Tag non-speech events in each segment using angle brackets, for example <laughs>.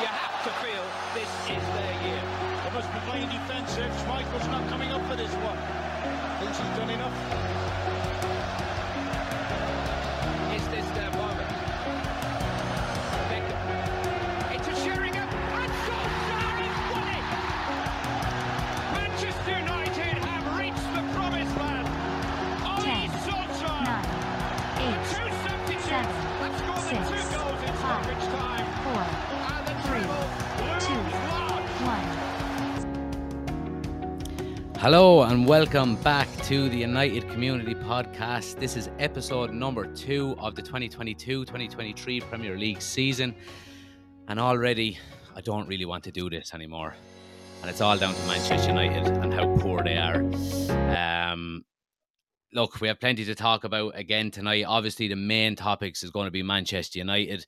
You have to feel this is their year. They must be playing defensive. Schmeichel's not coming up for this one. Thinks he's done enough. Hello and welcome back to the United Community Podcast. This is episode number two of the 2022 2023 Premier League season. And already, I don't really want to do this anymore. And it's all down to Manchester United and how poor they are. Um, look, we have plenty to talk about again tonight. Obviously, the main topics is going to be Manchester United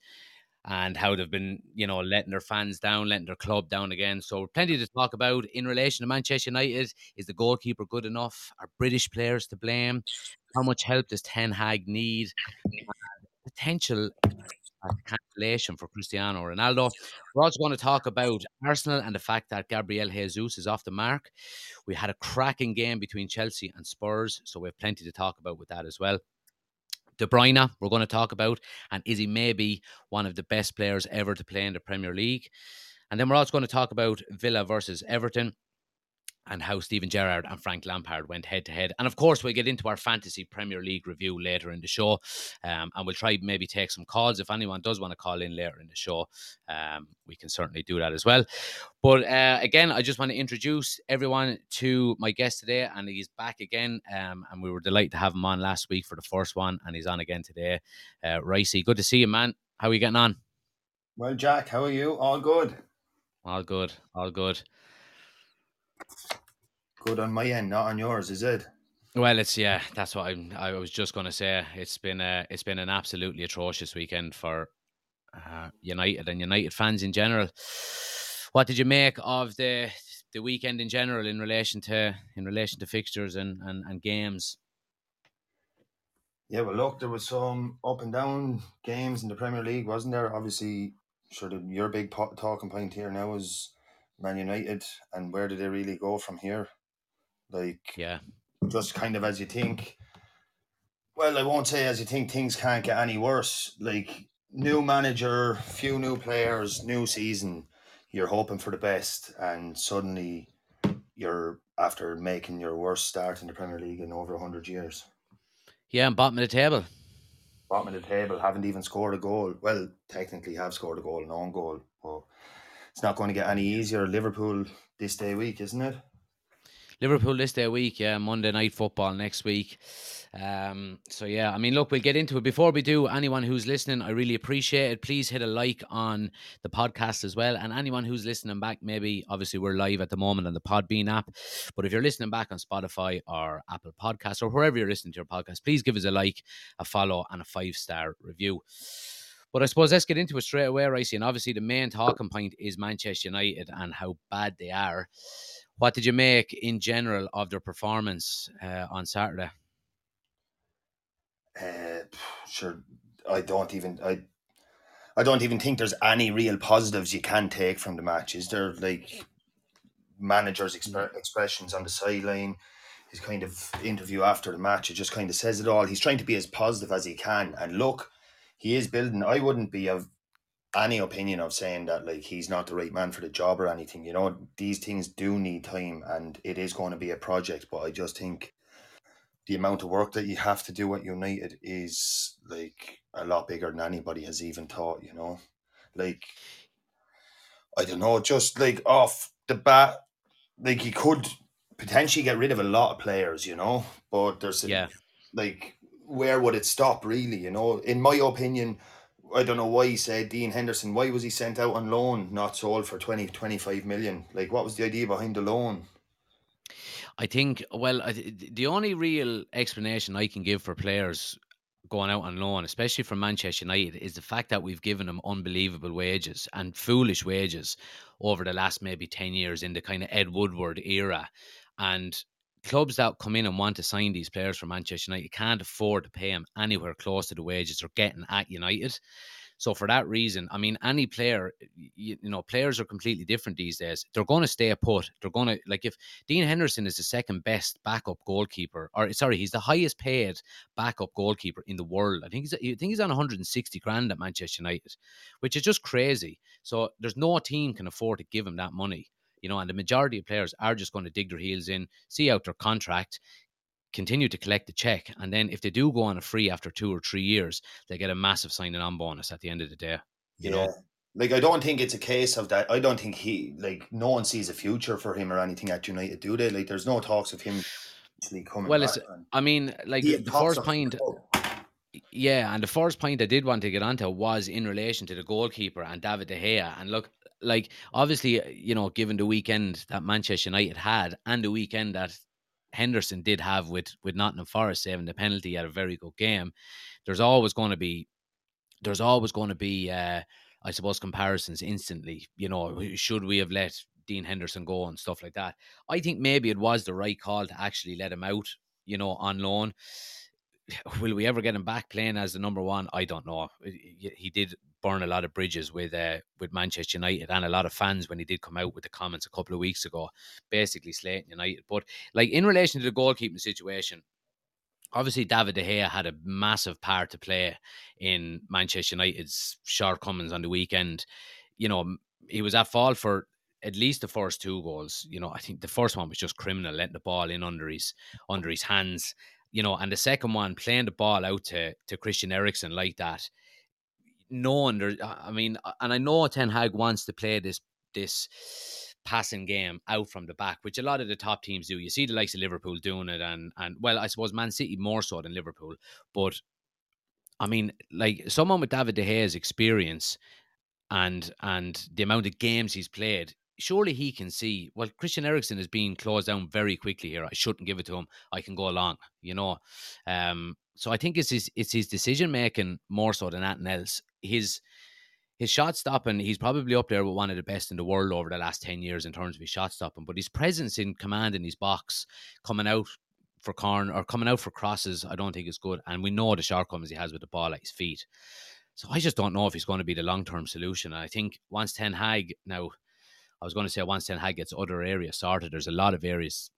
and how they've been, you know, letting their fans down, letting their club down again. So plenty to talk about in relation to Manchester United. Is the goalkeeper good enough? Are British players to blame? How much help does Ten Hag need? Potential cancellation for Cristiano Ronaldo. We're also going to talk about Arsenal and the fact that Gabriel Jesus is off the mark. We had a cracking game between Chelsea and Spurs, so we have plenty to talk about with that as well. De Bruyne, we're going to talk about, and is he maybe one of the best players ever to play in the Premier League? And then we're also going to talk about Villa versus Everton and how Steven Gerrard and Frank Lampard went head to head. And of course, we'll get into our fantasy Premier League review later in the show. Um, and we'll try maybe take some calls. If anyone does want to call in later in the show, um, we can certainly do that as well. But uh, again, I just want to introduce everyone to my guest today. And he's back again. Um, and we were delighted to have him on last week for the first one. And he's on again today. Uh, Ricey, good to see you, man. How are you getting on? Well, Jack, how are you? All good. All good. All good. Good on my end, not on yours, is it? Well, it's yeah. That's what I'm. I was just going to say. It's been a. It's been an absolutely atrocious weekend for uh, United and United fans in general. What did you make of the the weekend in general in relation to in relation to fixtures and and, and games? Yeah, well, look, there was some up and down games in the Premier League, wasn't there? Obviously, sort of your big talking point here now is Man United, and where do they really go from here? Like, Yeah, just kind of as you think. Well, I won't say as you think things can't get any worse. Like new manager, few new players, new season. You're hoping for the best, and suddenly you're after making your worst start in the Premier League in over hundred years. yeah. And bottom of the table. Bottom of the table, haven't even scored a goal. Well, technically have scored a goal, an own goal, but it's not going to get any easier. Liverpool this day week, isn't it? Liverpool this day week, yeah, Monday night football next week. Um, so yeah, I mean, look, we'll get into it. Before we do, anyone who's listening, I really appreciate it. Please hit a like on the podcast as well. And anyone who's listening back, maybe obviously we're live at the moment on the Podbean app, but if you're listening back on Spotify or Apple Podcasts or wherever you're listening to your podcast, please give us a like, a follow, and a five star review. But I suppose let's get into it straight away, Ricey. And obviously, the main talking point is Manchester United and how bad they are. What did you make in general of their performance uh, on Saturday? Uh, sure, I don't even I. I don't even think there's any real positives you can take from the match. Is there like managers' expre- expressions on the sideline, his kind of interview after the match? It just kind of says it all. He's trying to be as positive as he can, and look, he is building. I wouldn't be of any opinion of saying that like he's not the right man for the job or anything. You know, these things do need time, and it is going to be a project. But I just think the amount of work that you have to do at United is like a lot bigger than anybody has even thought, you know. Like I don't know, just like off the bat, like you could potentially get rid of a lot of players, you know, but there's a, Yeah. like where would it stop really, you know? In my opinion, I don't know why he said Dean Henderson, why was he sent out on loan, not sold for 20, 25 million? Like what was the idea behind the loan? I think, well, I th- the only real explanation I can give for players going out on loan, especially from Manchester United, is the fact that we've given them unbelievable wages and foolish wages over the last maybe 10 years in the kind of Ed Woodward era. And clubs that come in and want to sign these players for Manchester United can't afford to pay them anywhere close to the wages they're getting at United. So for that reason, I mean, any player, you, you know, players are completely different these days. They're going to stay put. They're going to like if Dean Henderson is the second best backup goalkeeper, or sorry, he's the highest paid backup goalkeeper in the world. I think he's I think he's on 160 grand at Manchester United, which is just crazy. So there's no team can afford to give him that money you know, and the majority of players are just going to dig their heels in, see out their contract, continue to collect the check, and then if they do go on a free after two or three years, they get a massive signing on bonus at the end of the day. You yeah. know, like I don't think it's a case of that. I don't think he like no one sees a future for him or anything at United, do they? Like there's no talks of him actually coming. Well, it's I mean, like the first point. Yeah, and the first point I did want to get onto was in relation to the goalkeeper and David De Gea. And look, like obviously, you know, given the weekend that Manchester United had and the weekend that Henderson did have with with Nottingham Forest saving the penalty at a very good game. There's always going to be there's always going to be uh, I suppose comparisons instantly. You know, should we have let Dean Henderson go and stuff like that? I think maybe it was the right call to actually let him out. You know, on loan. <laughs> Will we ever get him back playing as the number one? I don't know. He did burn a lot of bridges with uh, with Manchester United and a lot of fans when he did come out with the comments a couple of weeks ago, basically slating United. But like in relation to the goalkeeping situation, obviously David De Gea had a massive part to play in Manchester United's shortcomings on the weekend. You know, he was at fault for at least the first two goals. You know, I think the first one was just criminal, letting the ball in under his under his hands. You know, and the second one playing the ball out to to Christian Eriksen like that knowing there, I mean, and I know Ten Hag wants to play this this passing game out from the back, which a lot of the top teams do. You see the likes of Liverpool doing it, and and well, I suppose Man City more so than Liverpool. But I mean, like someone with David De Gea's experience and and the amount of games he's played, surely he can see. Well, Christian Eriksen is being closed down very quickly here. I shouldn't give it to him. I can go along, you know. Um, so I think it's his it's his decision making more so than anything else his his shot stopping, he's probably up there with one of the best in the world over the last 10 years in terms of his shot stopping. But his presence in command in his box, coming out for corner or coming out for crosses, I don't think is good. And we know the shortcomings he has with the ball at his feet. So I just don't know if he's going to be the long term solution. And I think once Ten Hag, now, I was going to say once Ten Hag gets other areas sorted, there's a lot of areas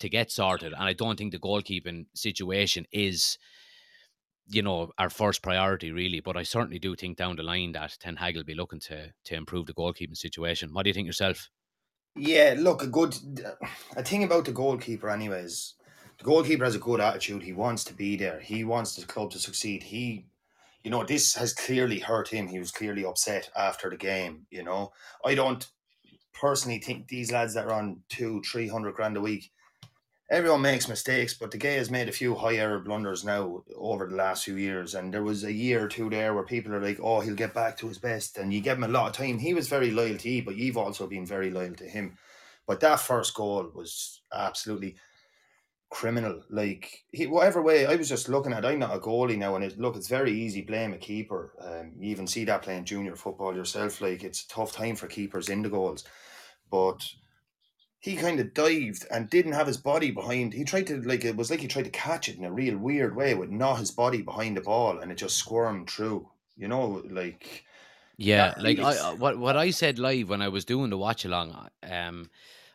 to get sorted. And I don't think the goalkeeping situation is you know, our first priority really. But I certainly do think down the line that Ten Hag will be looking to to improve the goalkeeping situation. What do you think yourself? Yeah, look, a good a thing about the goalkeeper, anyways. The goalkeeper has a good attitude. He wants to be there. He wants the club to succeed. He, you know, this has clearly hurt him. He was clearly upset after the game. You know, I don't personally think these lads that are on two, three hundred grand a week everyone makes mistakes, but the guy has made a few higher blunders now over the last few years. And there was a year or two there where people are like, oh, he'll get back to his best. And you give him a lot of time. He was very loyal to you, but you've also been very loyal to him. But that first goal was absolutely criminal. Like he, whatever way, I was just looking at. I'm not a goalie now, and it look, it's very easy blame a keeper. Um, you even see that playing junior football yourself. Like it's a tough time for keepers in the goals, but he kind of dived and didn't have his body behind. He tried to like it was like he tried to catch it in a real weird way with not his body behind the ball, and it just squirmed through. You know, like yeah, like I, what what I said live when I was doing the watch along, um,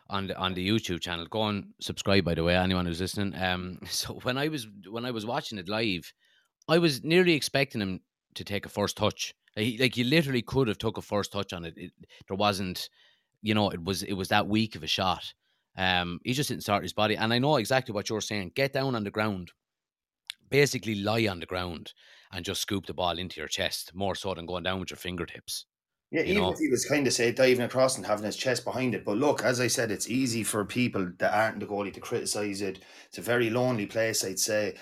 on the on the YouTube channel. Go and subscribe, by the way, anyone who's listening. Um, <laughs> so when I was when I was watching it live, I was nearly expecting him to take a first touch. He, like he literally could have took a first touch on it. it there wasn't you know, it was it was that weak of a shot. Um, he just didn't start his body, and I know exactly what you're saying. Get down on the ground, basically lie on the ground, and just scoop the ball into your chest more so than going down with your fingertips. Yeah, even know? if he was kind of say diving across and having his chest behind it. But look, as I said, it's easy for people that aren't the goalie to criticize it. It's a very lonely place, I'd say.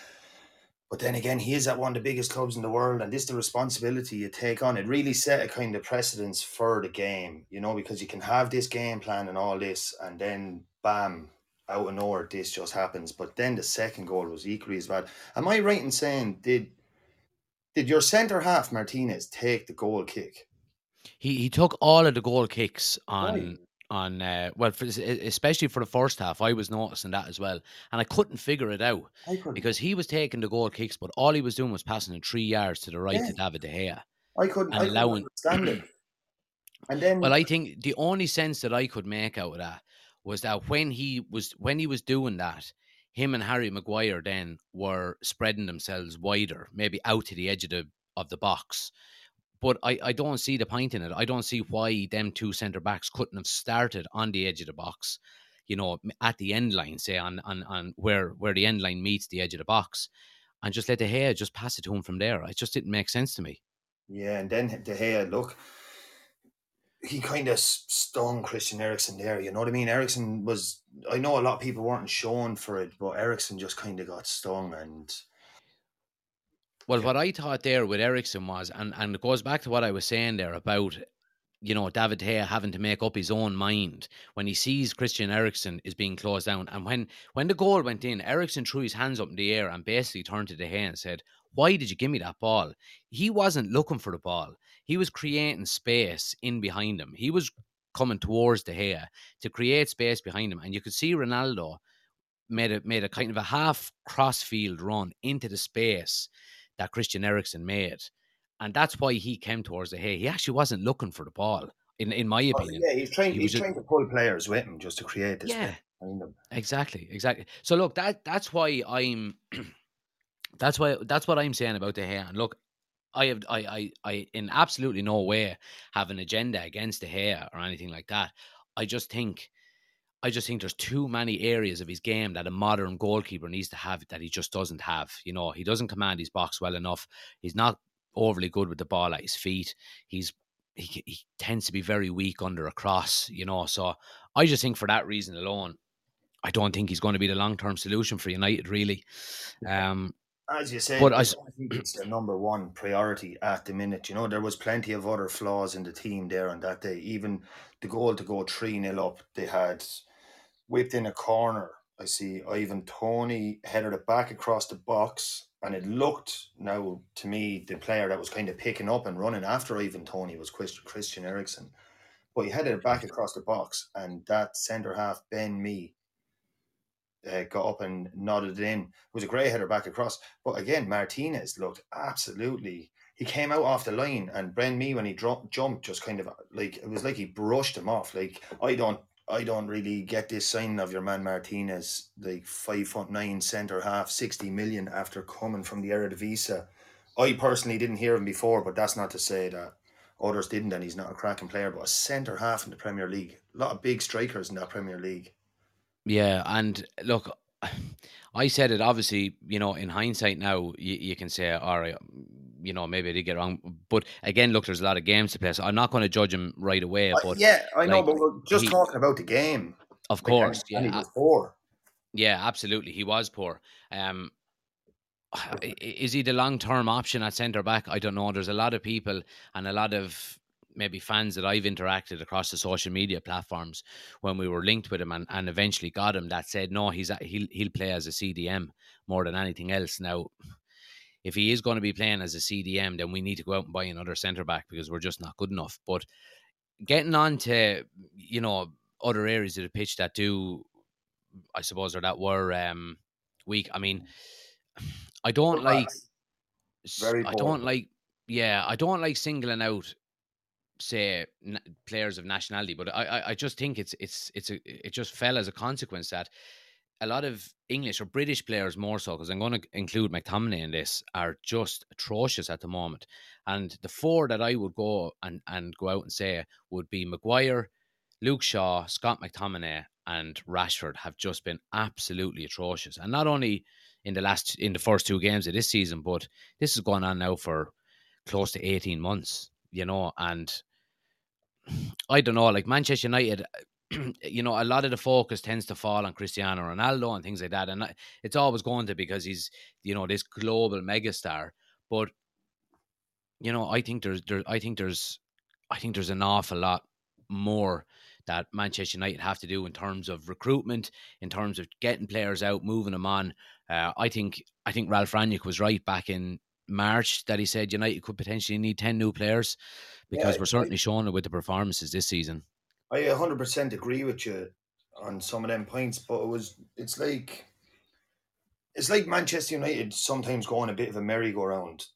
But then again, he is at one of the biggest clubs in the world, and this the responsibility you take on. It really set a kind of precedence for the game, you know, because you can have this game plan and all this, and then bam, out of nowhere, this just happens. But then the second goal was equally as bad. Am I right in saying did did your centre half Martinez take the goal kick? He he took all of the goal kicks on right on uh, well, for, especially for the first half, I was noticing that as well, and I couldn't figure it out because he was taking the goal kicks, but all he was doing was passing in three yards to the right yeah. to David De Gea. I couldn't, And I couldn't understand it. And then, Well, I think the only sense that I could make out of that was that when he was when he was doing that, him and Harry Maguire then were spreading themselves wider, maybe out to the edge of the of the box. But I, I don't see the point in it. I don't see why them two centre backs couldn't have started on the edge of the box, you know, at the end line, say on on, on where where the end line meets the edge of the box, and just let De Gea just pass it to him from there. It just didn't make sense to me. yeah, and then De Gea, look, he kind of stung Christian Eriksen there. You know what I mean? Eriksen was, I know a lot of people weren't shown for it, but Eriksen just kind of got stung. And Well, Yeah. what I thought there with Eriksen was, and, and it goes back to what I was saying there about, you know, David De having to make up his own mind when he sees Christian Eriksen is being closed down. And when when the goal went in, Eriksen threw his hands up in the air and basically turned to De Gea and said, Why did you give me that ball? He wasn't looking for the ball. He was creating space in behind him. He was coming towards De Gea to create space behind him. And you could see Ronaldo made a made a kind of a half cross field run into the space that Christian Eriksen made. And that's why he came towards De Gea. He actually wasn't looking for the ball, in in my Oh, opinion. yeah, he's trying, He he's just- trying to pull players with him just to create this. Yeah. Exactly, exactly. So look, that that's why I'm <clears throat> that's why that's what I'm saying about De Gea. And look, I have I, I I in absolutely no way have an agenda against De Gea or anything like that. I just think I just think there's too many areas of his game that a modern goalkeeper needs to have that he just doesn't have. You know, he doesn't command his box well enough. He's not overly good with the ball at his feet. He's he, he tends to be very weak under a cross, you know. So I just think for that reason alone, I don't think he's going to be the long term solution for United, really. Um, As you said, But I I think it's the number one priority at the minute. You know, there was plenty of other flaws in the team there on that day. Even the goal to go 3 0 up, they had whipped in a corner. I see Ivan Toney headed it back across the box, and it looked now to me the player that was kind of picking up and running after Ivan Toney was Christian Eriksen. But he headed it back across the box, and that centre half, Ben Mee, uh, got up and nodded it in. It was a great header back across. But again, Martinez looked absolutely. He came out off the line, and Ben Mee when he dro- jumped, just kind of like it was like he brushed him off. Like I don't, I don't really get this sign of your man Martinez, like five foot nine centre half, sixty million after coming from the Eredivisie. I personally didn't hear him before, but that's not to say that others didn't, and he's not a cracking player. But a centre half in the Premier League, a lot of big strikers in that Premier League. Yeah, and look, <sighs> I said it obviously, you know, in hindsight now, you, you can say, all right, you know, maybe I did get wrong. But again, look, there's a lot of games to play, so I'm not going to judge him right away. Uh, But yeah, I know, like, but we're just he- talking about the game. of Like, course, and- yeah, and he was poor. yeah, absolutely, he was poor. Um, <sighs> is he the long term option at centre back? I don't know. There's a lot of people and a lot of maybe fans that I've interacted across the social media platforms when we were linked with him and, and eventually got him that said no, he's a, he'll he'll play as a CDM more than anything else. Now, if he is going to be playing as a CDM, then we need to go out and buy another centre back because we're just not good enough. But getting on to you know other areas of the pitch that do, I suppose, or that were um, weak. I mean, <sighs> I don't like. Very I don't like. Yeah, I don't like singling out, say, na- players of nationality, but I, I, I just think it's it's it's a, it just fell as a consequence that a lot of English or British players more so, because I'm going to include McTominay in this, are just atrocious at the moment. And the four that I would go and and go out and say would be Maguire, Luke Shaw, Scott McTominay, and Rashford have just been absolutely atrocious. And not only in the last in the first two games of this season, but this has gone on now for close to 18 months, you know, and I don't know, like Manchester United, uh, <clears throat> you know, a lot of the focus tends to fall on Cristiano Ronaldo and things like that. And it's always going to because he's, you know, this global megastar. But, you know, I think there's there I think there's I think there's an awful lot more that Manchester United have to do in terms of recruitment, in terms of getting players out, moving them on. Uh, I think I think Ralf Rangnick was right back in March that he said United could potentially need ten new players because Yeah, we're certainly showing it with the performances this season. I 100% agree with you on some of them points, but it was it's like it's like Manchester United sometimes going a bit of a merry-go-round.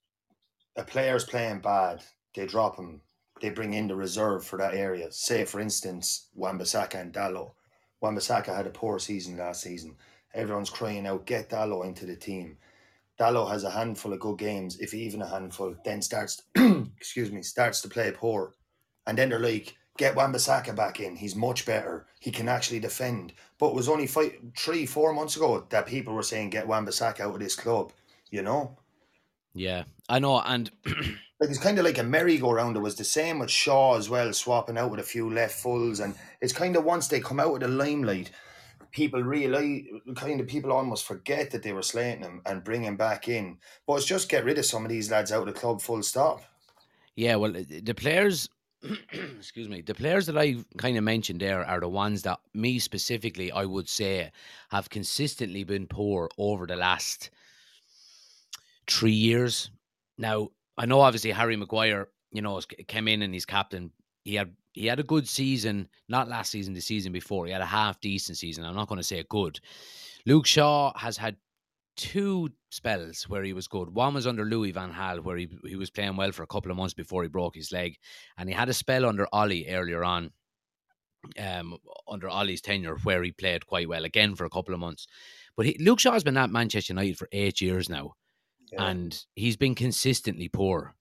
A player's playing bad, they drop him, they bring in the reserve for that area. Say, for instance, Wan-Bissaka and Dalot. Wan-Bissaka had a poor season last season. Everyone's crying out, get Dalot into the team. Dalot has a handful of good games, if even a handful, then starts, <clears throat> excuse me, starts to play poor. And then they're like, get Wan-Bissaka back in. He's much better. He can actually defend. But it was only five, three, four months ago that people were saying, get Wan-Bissaka out of this club, you know? Yeah, I know. And <clears throat> like it's kind of like a merry-go-round. It was the same with Shaw as well, swapping out with a few left fulls. And it's kind of once they come out of the limelight, people realize, kind of people almost forget that they were slating him and bring him back in. But it's just get rid of some of these lads out of the club, full stop. Yeah, well, the players, <clears throat> excuse me, the players that I kind of mentioned there are the ones that me specifically, I would say, have consistently been poor over the last three years. Now, I know obviously Harry Maguire, you know, came in and he's captain. He had he had a good season, not last season, the season before. He had a half decent season. I'm not going to say good. Luke Shaw has had two spells where he was good. One was under Louis Van Gaal, where he he was playing well for a couple of months before he broke his leg, and he had a spell under Ollie earlier on, um, under Ollie's tenure, where he played quite well again for a couple of months. But he, Luke Shaw has been at Manchester United for eight years now, yeah. and he's been consistently poor.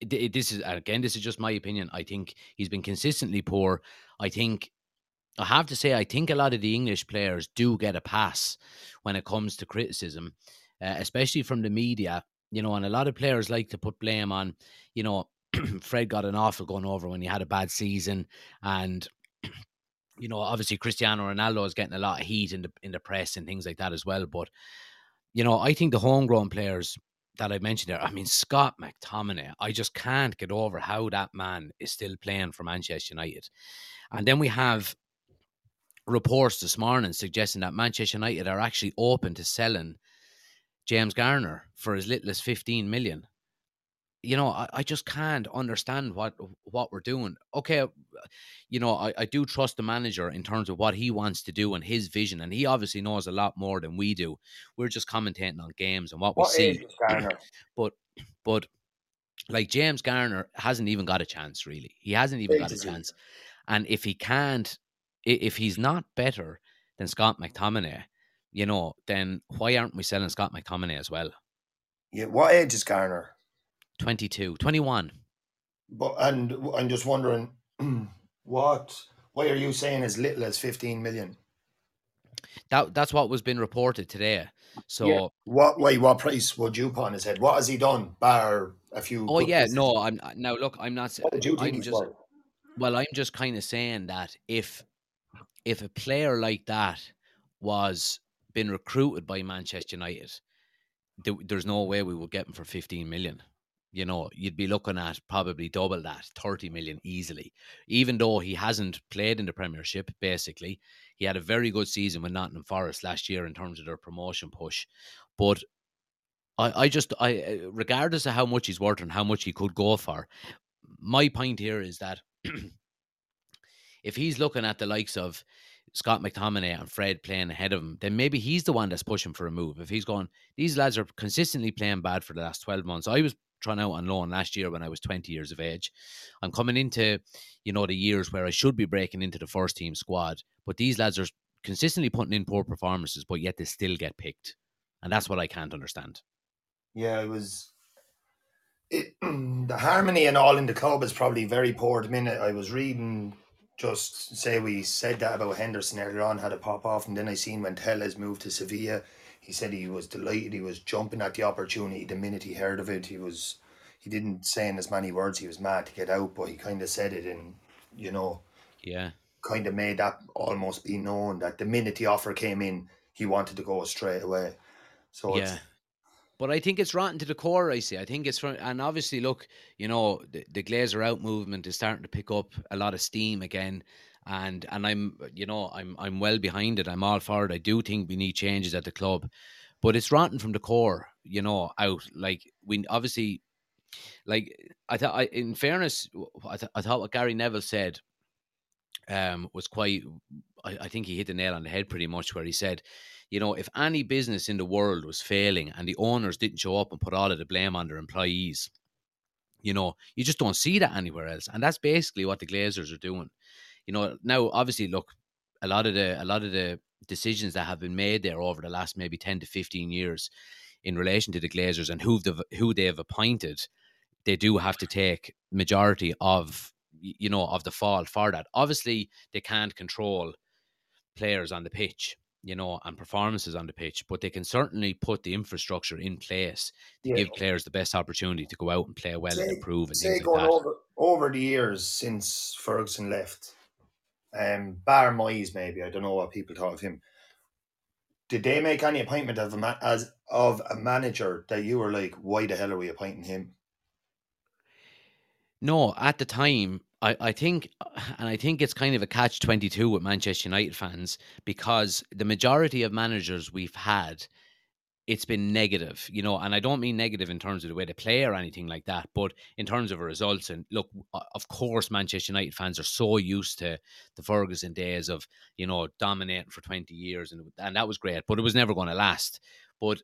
This is again, this is just my opinion. I think he's been consistently poor. I think I have to say, I think a lot of the English players do get a pass when it comes to criticism, uh, especially from the media. You know, and a lot of players like to put blame on, you know, <clears throat> Fred got an awful going over when he had a bad season, and <clears throat> you know, obviously Cristiano Ronaldo is getting a lot of heat in the in the press and things like that as well. But you know, I think the homegrown players that I mentioned there, I mean, Scott McTominay, I just can't get over how that man is still playing for Manchester United. And then we have reports this morning suggesting that Manchester United are actually open to selling James Garner for as little as 15 million. You know, I, I just can't understand what what we're doing. Okay, you know, I, I do trust the manager in terms of what he wants to do and his vision, and he obviously knows a lot more than we do. We're just commentating on games and what, what we see. <clears throat> but but like James Garner hasn't even got a chance, really. He hasn't even got a chance. And if he can't if he's not better than Scott McTominay, you know, then why aren't we selling Scott McTominay as well? Yeah, what age is Garner? 22, 21. But and I'm just wondering <clears throat> what why are you saying as little as 15 million? That that's what was being reported today. So yeah. what wait, what price would you put on his head? What has he done? Bar a few Oh yeah, no, I'm now look, I'm not what did you think I'm just well, I'm just kind of saying that if if a player like that was been recruited by Manchester United, th- there's no way we would get him for 15 million. You know, you'd be looking at probably double that, 30 million easily. Even though he hasn't played in the Premiership, basically, he had a very good season with Nottingham Forest last year in terms of their promotion push. But I, I just, I, uh, regardless of how much he's worth and how much he could go for, my point here is that <clears throat> if he's looking at the likes of Scott McTominay and Fred playing ahead of him, then maybe he's the one that's pushing for a move. If he's going, these lads are consistently playing bad for the last 12 months. I was trying out on loan last year when I was 20 years of age. I'm coming into, you know, the years where I should be breaking into the first team squad, but these lads are consistently putting in poor performances, but yet they still get picked. And that's what I can't understand. Yeah, it was it, <clears throat> the harmony and all in the club is probably very poor at the minute. I was reading just say we said that about Henderson earlier on, had a pop off, and then I seen when Telles moved to Sevilla, he said he was delighted, he was jumping at the opportunity the minute he heard of it. He was, he didn't say in as many words he was mad to get out, but he kind of said it and you know, yeah, kind of made that almost be known that the minute the offer came in, he wanted to go straight away. So yeah. But I think it's rotten to the core, I see. I think it's from, and obviously, look, you know, the, the Glazer out movement is starting to pick up a lot of steam again. And and I'm, you know, I'm I'm well behind it. I'm all for it. I do think we need changes at the club, but it's rotten from the core, you know, out. Like we obviously, like I thought. I, in fairness, I, th- I thought what Gary Neville said um, was quite. I, I think he hit the nail on the head pretty much, where he said you know, if any business in the world was failing and the owners didn't show up and put all of the blame on their employees, You know, you just don't see that anywhere else, and that's basically what the Glazers are doing. You know, now obviously, look, a lot of the a lot of the decisions that have been made there over the last maybe ten to fifteen years in relation to the Glazers and who they've who they've appointed, they do have to take majority of you know of the fall for that. Obviously, they can't control players on the pitch, you know, and performances on the pitch, but they can certainly put the infrastructure in place to Yeah. give players the best opportunity to go out and play well and improve and Say things like that. over over the years since Ferguson left, um, Bar Moyes maybe I don't know what people thought of him. Did they make any appointment of a ma- as of a manager that you were like, why the hell are we appointing him? No, at the time, I, I think, and I think it's kind of a catch 22 with Manchester United fans because the majority of managers we've had, it's been negative, you know, and I don't mean negative in terms of the way they play or anything like that, but in terms of results. And look, of course, Manchester United fans are so used to the Ferguson days of, you know, dominating for 20 years, and, and that was great, but it was never going to last. But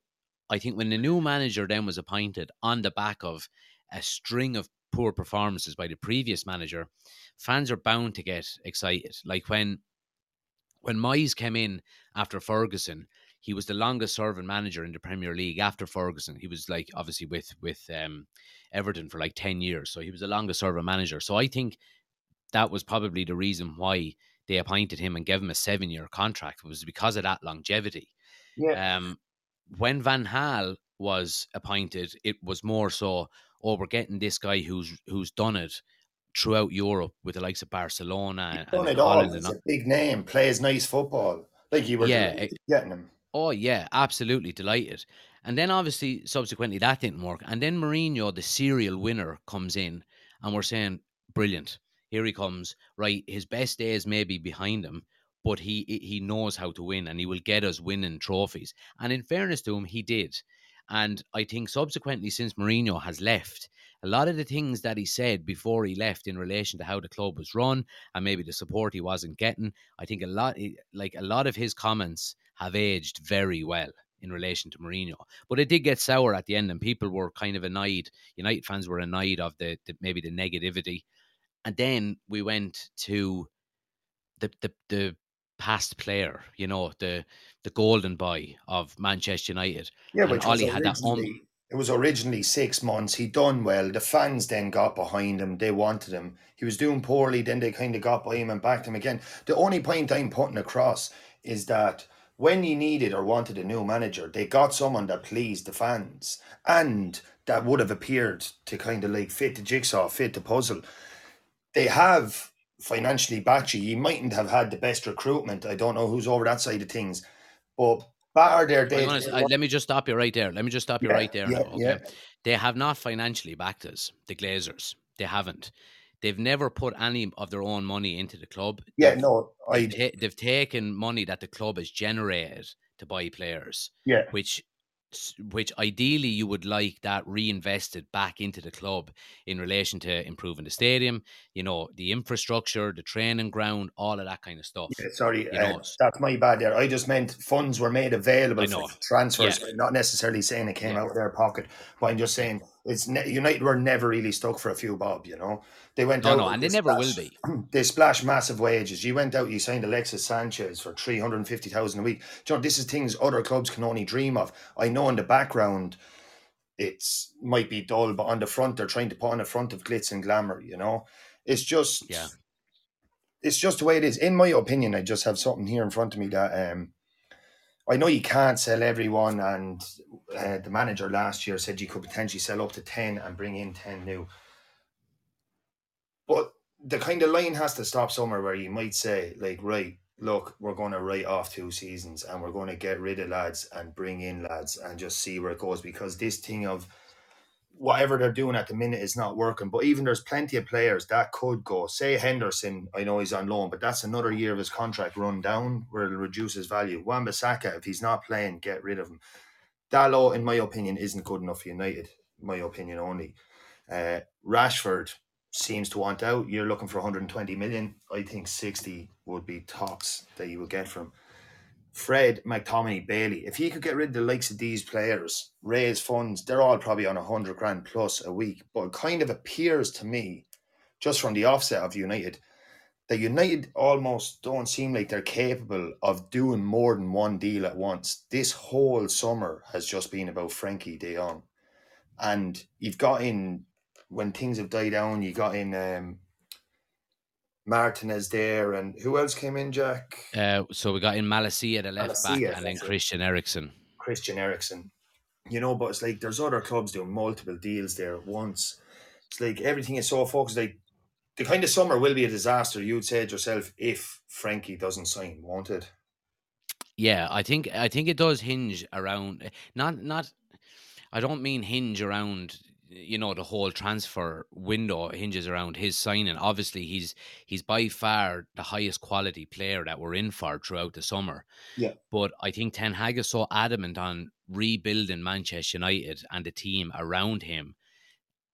I think when the new manager then was appointed on the back of a string of poor performances by the previous manager, fans are bound to get excited. Like when when Moyes came in after Ferguson, he was the longest serving manager in the Premier League after Ferguson. He was like obviously with with um, Everton for like ten years, so he was the longest serving manager. So I think that was probably the reason why they appointed him and gave him a seven year contract it was because of that longevity. Yeah, Um, when Van Gaal was appointed, it was more so, oh, we're getting this guy who's who's done it throughout Europe with the likes of Barcelona and, done and it all. Holland. He's And, a big name, plays nice football. Like you were Yeah, getting him. oh yeah, absolutely delighted. And then obviously subsequently that didn't work. And then Mourinho, the serial winner, comes in, and we're saying, brilliant. Here he comes. Right, his best days may be behind him, but he he knows how to win, and he will get us winning trophies. And in fairness to him, he did. And I think subsequently, since Mourinho has left, a lot of the things that he said before he left in relation to how the club was run and maybe the support he wasn't getting, I think a lot, like a lot of his comments have aged very well in relation to Mourinho. But it did get sour at the end, and people were kind of annoyed. United fans were annoyed of the, the maybe the negativity. And then we went to the the the past player, you know, the the golden boy of Manchester United. Yeah, And which was Ollie had that um it was originally six months. He done well. The fans then got behind him. They wanted him. He was doing poorly. Then they kind of got by him and backed him again. The only point I'm putting across is that when you needed or wanted a new manager, they got someone that pleased the fans and that would have appeared to kind of like fit the jigsaw, fit the puzzle. They have financially batchy. you. You mightn't have had the best recruitment. I don't know who's over that side of things, but bar their day. let me just stop you right there. Let me just stop you Yeah, right there. yeah, okay, yeah. they have not financially backed us, the Glazers. They haven't. They've never put any of their own money into the club. Yeah, They've- no, I they've, ta- they've taken money that the club has generated to buy players, yeah. which which ideally you would like that reinvested back into the club in relation to improving the stadium, you know, the infrastructure, the training ground, all of that kind of stuff. Yeah, sorry, You uh, that's my bad there. I just meant funds were made available for transfers, Yeah. not necessarily saying it came Yeah. out of their pocket. But I'm just saying it's ne- United were never really stuck for a few bob. You know, they went No, out no, and they never will be. <clears throat> They splashed massive wages. You went out, you signed Alexis Sanchez for three hundred and fifty thousand a week. Do you know, this is things other clubs can only dream of. I know in the background. It's might be dull, but on the front they're trying to put on a front of glitz and glamour. You know, it's just Yeah. it's just the way it is. In my opinion, I just have something here in front of me that um, I know you can't sell everyone, and uh, the manager last year said you could potentially sell up to ten and bring in ten new. But the kind of line has to stop somewhere where you might say, like, right, look, we're going to write off two seasons and we're going to get rid of lads and bring in lads and just see where it goes because this thing of whatever they're doing at the minute is not working. But even there's plenty of players that could go. Say Henderson, I know he's on loan, but that's another year of his contract run down where it'll reduce his value. Wan-Bissaka, if he's not playing, get rid of him. Dalot, in my opinion, isn't good enough for United. My opinion only. Uh, Rashford seems to want out. You're looking for 120 million. I think 60 would be tops that you would get from. Fred, McTominay, Bailey. If he could get rid of the likes of these players, raise funds, they're all probably on a hundred grand plus a week. But it kind of appears to me, just from the offset of United, that United almost don't seem like they're capable of doing more than one deal at once. This whole summer has just been about Frenkie De Jong. And you've got in when things have died down, you got in um, Martinez is there, and who else came in, Jack? Uh, so we got in Malacia, the left back, and then. Christian Eriksen. Christian Eriksen. You know, but it's like there's other clubs doing multiple deals there at once. It's like everything is so focused. Like the kind of summer will be a disaster. You'd say it yourself if Frenkie doesn't sign, won't it? Yeah, I think I think it does hinge around not not. I don't mean hinge around you know the whole transfer window hinges around his signing. Obviously, he's he's by far the highest quality player that we're in for throughout the summer. Yeah. But I think Ten Hag is so adamant on rebuilding Manchester United and the team around him,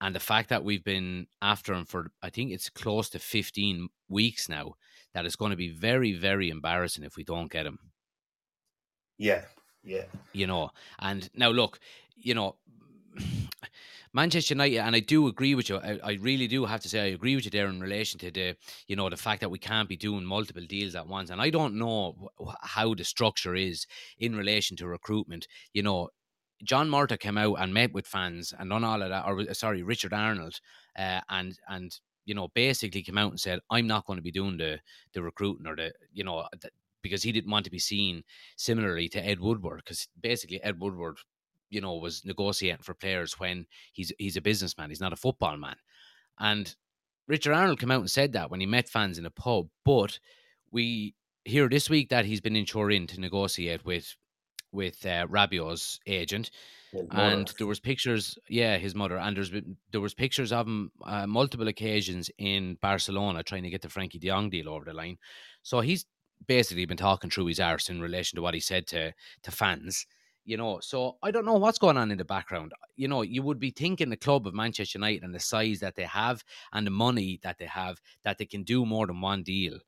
and the fact that we've been after him for I think it's close to fifteen weeks now. That it's going to be very very embarrassing if we don't get him. Yeah, yeah. you know. And now look, you know, Manchester United, and I do agree with you. I, I really do have to say I agree with you there in relation to the, you know, the fact that we can't be doing multiple deals at once. And I don't know wh- how the structure is in relation to recruitment. You know, John Murtough came out and met with fans and done all of that. Or sorry, Richard Arnold, uh, and and you know basically came out and said, "I'm not going to be doing the the recruiting or the you know." The, because he didn't want to be seen similarly to Ed Woodward, because basically Ed Woodward, you know, was negotiating for players when he's he's a businessman, he's not a football man. And Richard Arnold came out and said that when he met fans in a pub. But we hear this week that he's been in Turin to negotiate with with uh, Rabiot's agent, and there was pictures yeah his mother and there's been there was pictures of him uh, multiple occasions in barcelona trying to get the Frenkie de Jong deal over the line so he's basically been talking through his arse in relation to what he said to to fans you know so i don't know what's going on in the background you know you would be thinking the club of manchester united and the size that they have and the money that they have that they can do more than one deal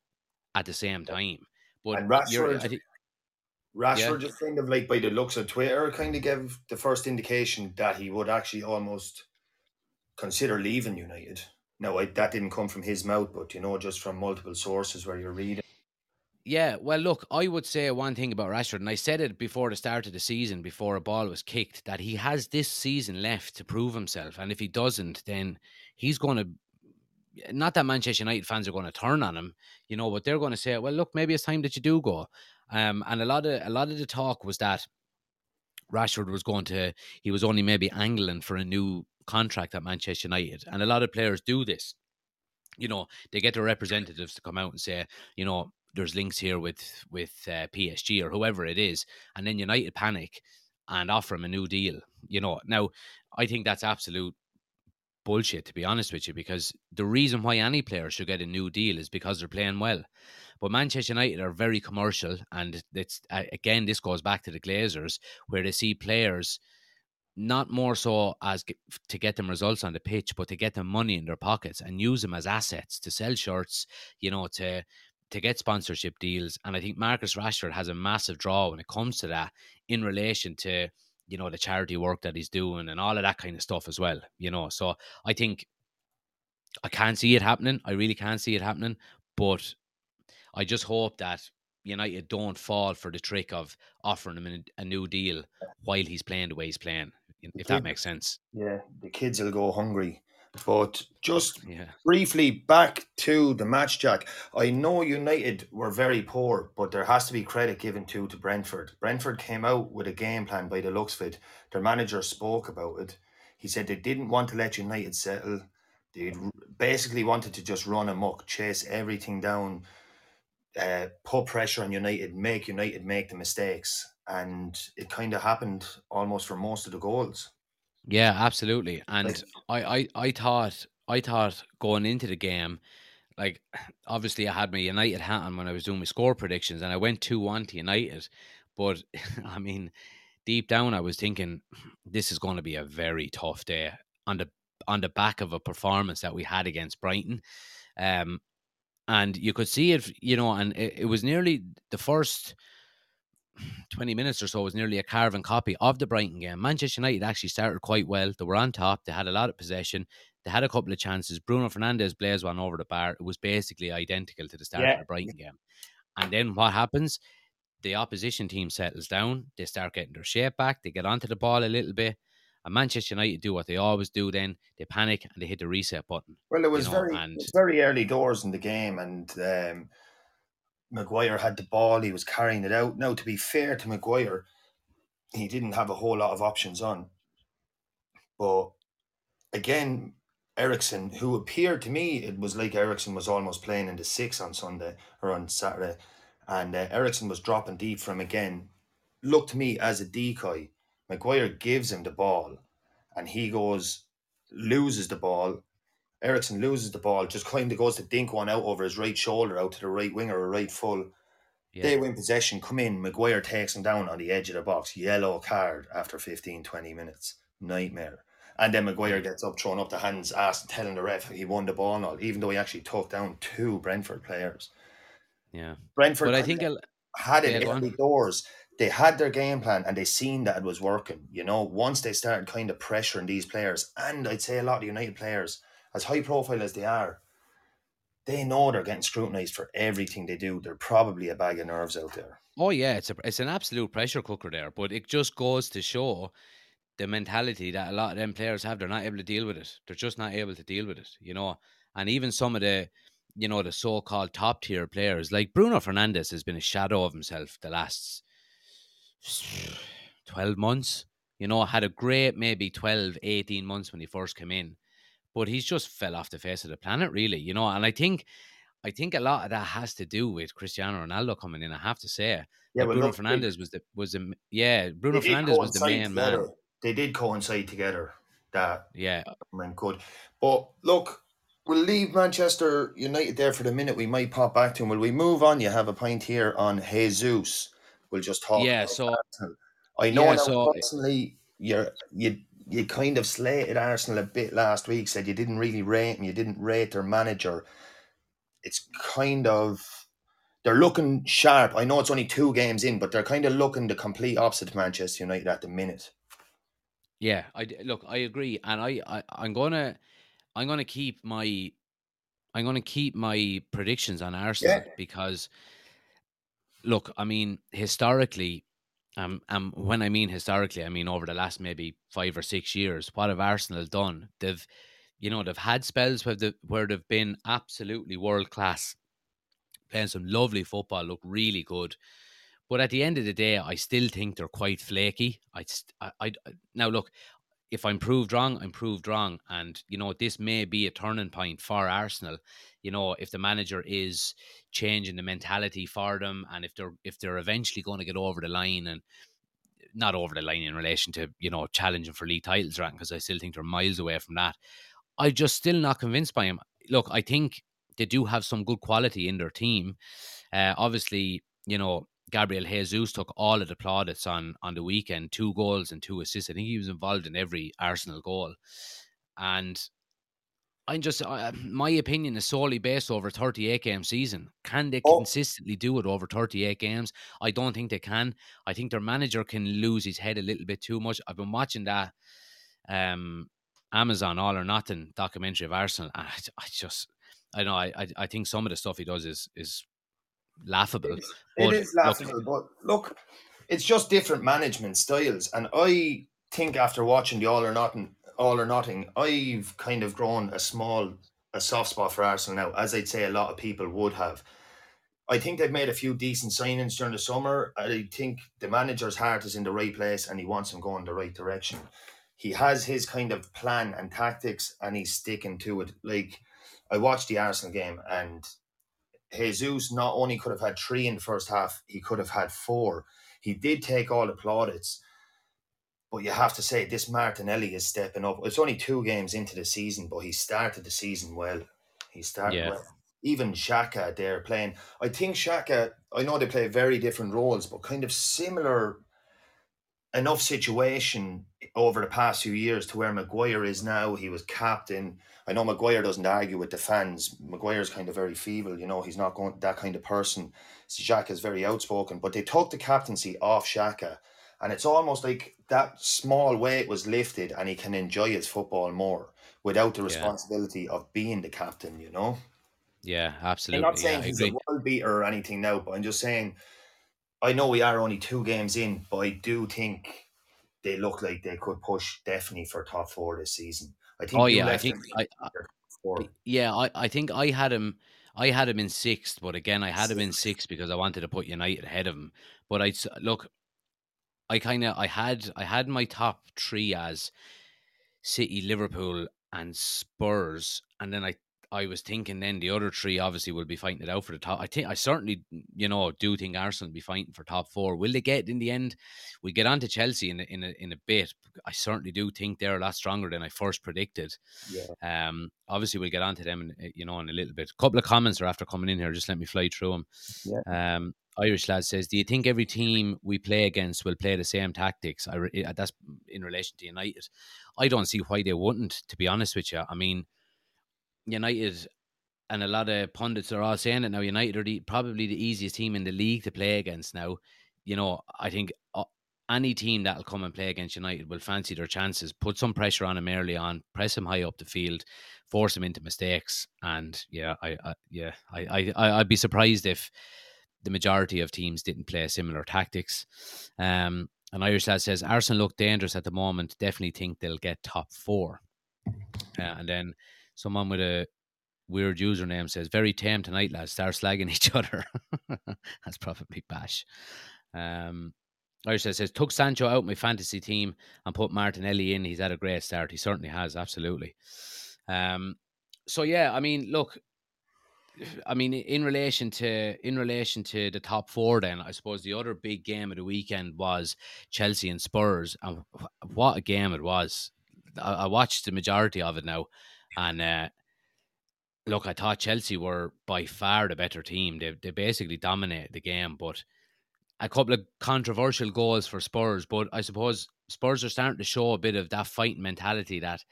at the same time but And Rashford- think- Rashford just kind of like by the looks of Twitter kind of gave the first indication that he would actually almost consider leaving United. No, I, that didn't come from his mouth, but you know, just from multiple sources where you're reading. Yeah, well, look, I would say one thing about Rashford, and I said it before the start of the season, before a ball was kicked, that he has this season left to prove himself. And if he doesn't, then he's going to. Not that Manchester United fans are going to turn on him, you know, but they're going to say, "Well, look, maybe it's time that you do go." Um, and a lot of a lot of the talk was that Rashford was going to, he was only maybe angling for a new contract at Manchester United, and a lot of players do this. You know, they get their representatives to come out and say, you know, there's links here with with uh, PSG or whoever it is, and then United panic and offer him a new deal. You know, now I think that's absolute bullshit to be honest with you, because the reason why any player should get a new deal is because they're playing well. But Manchester United are very commercial, and it's uh, again this goes back to the Glazers, where they see players not more so as to get them results on the pitch, but to get them money in their pockets and use them as assets to sell shirts, you know, to to get sponsorship deals. And I think Marcus Rashford has a massive draw when it comes to that in relation to, you know, the charity work that he's doing and all of that kind of stuff as well. You know, so I think I can't see it happening. I really can't see it happening. But I just hope that United don't fall for the trick of offering him a, a new deal while he's playing the way he's playing. If that makes sense. Yeah, the kids will go hungry. But just Yeah. briefly back to the match, Jack. I know United were very poor, but there has to be credit given to to Brentford. Brentford came out with a game plan by the looks of it. Their manager spoke about it. He said they didn't want to let United settle. They basically wanted to just run amok, chase everything down, uh, put pressure on United, make United make the mistakes, and it kind of happened almost for most of the goals. Yeah, absolutely. And Like- I, I, I thought, I thought going into the game, like <clears throat> obviously I had my United hat on when I was doing my score predictions, and I went two one to United. But <laughs> I mean, deep down, I was thinking <clears throat> this is going to be a very tough day on the on the back of a performance that we had against Brighton. Um, and you could see it, you know, and it, it was nearly the first 20 minutes or so was nearly a carving copy of the Brighton game. Manchester United actually started quite well. They were on top. They had a lot of possession. They had a couple of chances. Bruno Fernandes blazed one over the bar. It was basically identical to the start Yeah. of the Brighton game. And then what happens? The opposition team settles down. They start getting their shape back. They get onto the ball a little bit. And Manchester United do what they always do then. They panic and they hit the reset button. Well, it was know, very and- it was very early doors in the game, and um, Maguire had the ball. He was carrying it out. Now, to be fair to Maguire, he didn't have a whole lot of options on. But again, Eriksen, who appeared to me, it was like Eriksen was almost playing in the six on Sunday or on Saturday, and uh, Eriksen was dropping deep from again. Looked to me as a decoy. Maguire gives him the ball, and he goes loses the ball. Eriksen loses the ball, just kind of goes to dink one out over his right shoulder out to the right winger or right full. Yeah. They win possession, come in, Maguire takes him down on the edge of the box, yellow card after 15, 20 minutes. Nightmare. And then Maguire gets up, throwing up the hands, asking, telling the ref he won the ball and all, even though he actually took down two Brentford players. yeah. Brentford But I think a- had it Yeah, early doors. They had their game plan and they seen that it was working. You know, once they started kind of pressuring these players, and I'd say a lot of United players, as high profile as they are, they know they're getting scrutinized for everything they do. They're probably a bag of nerves out there. Oh yeah, it's a it's an absolute pressure cooker there, but it just goes to show the mentality that a lot of them players have. They're not able to deal with it. They're just not able to deal with it, you know. And even some of the, you know, the so-called top tier players like Bruno Fernandes has been a shadow of himself the last twelve months. You know, had a great maybe 12, 18 months when he first came in, but he's just fell off the face of the planet, really. You know, and I think. I think a lot of that has to do with Cristiano Ronaldo coming in. I have to say, Yeah, like Bruno Fernandes was the was the yeah Bruno Fernandes was the main together. man. They did coincide together. That Yeah, good. But look, we'll leave Manchester United there for the minute. We might pop back to him. Will we move on? You have a point here on Jesus. We'll just talk. yeah. So Arsenal. I know Yeah, so- personally you're you you kind of slated Arsenal a bit last week, said you didn't really rate them, you didn't rate their manager. It's kind of they're looking sharp. I know it's only two games in, but they're kind of looking the complete opposite of Manchester United at the minute. yeah, I look. I agree, and I, I I'm gonna I'm gonna keep my I'm gonna keep my predictions on Arsenal because look, I mean historically. Um, um, when I mean historically, I mean over the last maybe five or six years. What have Arsenal done? They've, you know, they've had spells where they where they've been absolutely world class, playing some lovely football, look really good. But at the end of the day, I still think they're quite flaky. I, I, I now look, if I'm proved wrong, I'm proved wrong, and you know this may be a turning point for Arsenal. You know, if the manager is changing the mentality for them, and if they're if they're eventually going to get over the line and not over the line in relation to you know challenging for league titles, right? Because I still think they're miles away from that. I'm just still not convinced by him. Look, I think they do have some good quality in their team. Uh, obviously, you know Gabriel Jesus took all of the plaudits on on the weekend, two goals and two assists. I think he was involved in every Arsenal goal, and I'm just uh, my opinion is solely based over a 38 game season. Can they Oh. consistently do it over 38 games? I don't think they can. I think their manager can lose his head a little bit too much. I've been watching that um, Amazon All or Nothing documentary of Arsenal, and I, I just I know I, I I think some of the stuff he does is is laughable. It is look- laughable, but look, it's just different management styles. And I think after watching the All or Nothing, All or Nothing, I've kind of grown a small, a soft spot for Arsenal now, as I'd say a lot of people would have. I think they've made a few decent signings during the summer. I think the manager's heart is in the right place and he wants them going the right direction. He has his kind of plan and tactics and he's sticking to it. Like I watched the Arsenal game and Jesus not only could have had three in the first half, he could have had four. He did take all the plaudits, but you have to say this Martinelli is stepping up. It's only two games into the season, but he started the season well. He started Yeah. well. Even Xhaka there playing. I think Xhaka, I know they play very different roles, but kind of similar enough situation over the past few years to where Maguire is now. He was captain. I know Maguire doesn't argue with the fans. Maguire's kind of very feeble, you know, he's not going that kind of person. Xhaka is very outspoken, but they took the captaincy off Xhaka. And it's almost like that small weight was lifted and he can enjoy his football more without the Yeah. responsibility of being the captain, you know? Yeah, absolutely. I'm absolutely. not yeah, saying I he's a world beater or anything now, but I'm just saying I know we are only two games in, but I do think they look like they could push definitely for top four this season. I think Oh yeah, I think I, I yeah, I, I think I had him I had him in sixth, but again I had him in sixth because I wanted to put United ahead of him. But I look I kind of I had I had my top 3 as City, Liverpool and Spurs and then I I was thinking then the other three obviously will be fighting it out for the top. I think I certainly, you know, do think Arsenal will be fighting for top four. Will they get in the end? We get on to Chelsea in a, in a, in a bit. I certainly do think they're a lot stronger than I first predicted. Yeah. Um, obviously we'll get on to them, in, eh, you know, in a little bit. A couple of comments are after coming in here. Just let me fly through them. Yeah. Um, Irish lad says, "Do you think every team we play against will play the same tactics?" I re- eh, that's in relation to United. I don't see why they wouldn't. To be honest with you, I mean, United and a lot of pundits are all saying it now. United are the, probably the easiest team in the league to play against now. You know, I think uh, any team that'll come and play against United will fancy their chances, put some pressure on them early on, press them high up the field, force them into mistakes, and yeah, I, I yeah, I, I, I'd be surprised if the majority of teams didn't play similar tactics. Um, and Irish lad says Arsenal look dangerous at the moment. Definitely think they'll get top four. Uh, and then someone with a weird username says, "Very tame tonight, lads. Start slagging <laughs> each other." That's probably Bash. Um, Irish says, "Took Sancho out my fantasy team and put Martinelli in. He's had a great start. He certainly has. Absolutely." Um, so yeah, I mean, look, I mean, in relation to in relation to the top four, then I suppose the other big game of the weekend was Chelsea and Spurs, and wh- what a game it was! I, I watched the majority of it now, and uh, look, I thought Chelsea were by far the better team. They they basically dominated the game, but a couple of controversial goals for Spurs. But I suppose Spurs are starting to show a bit of that fighting mentality that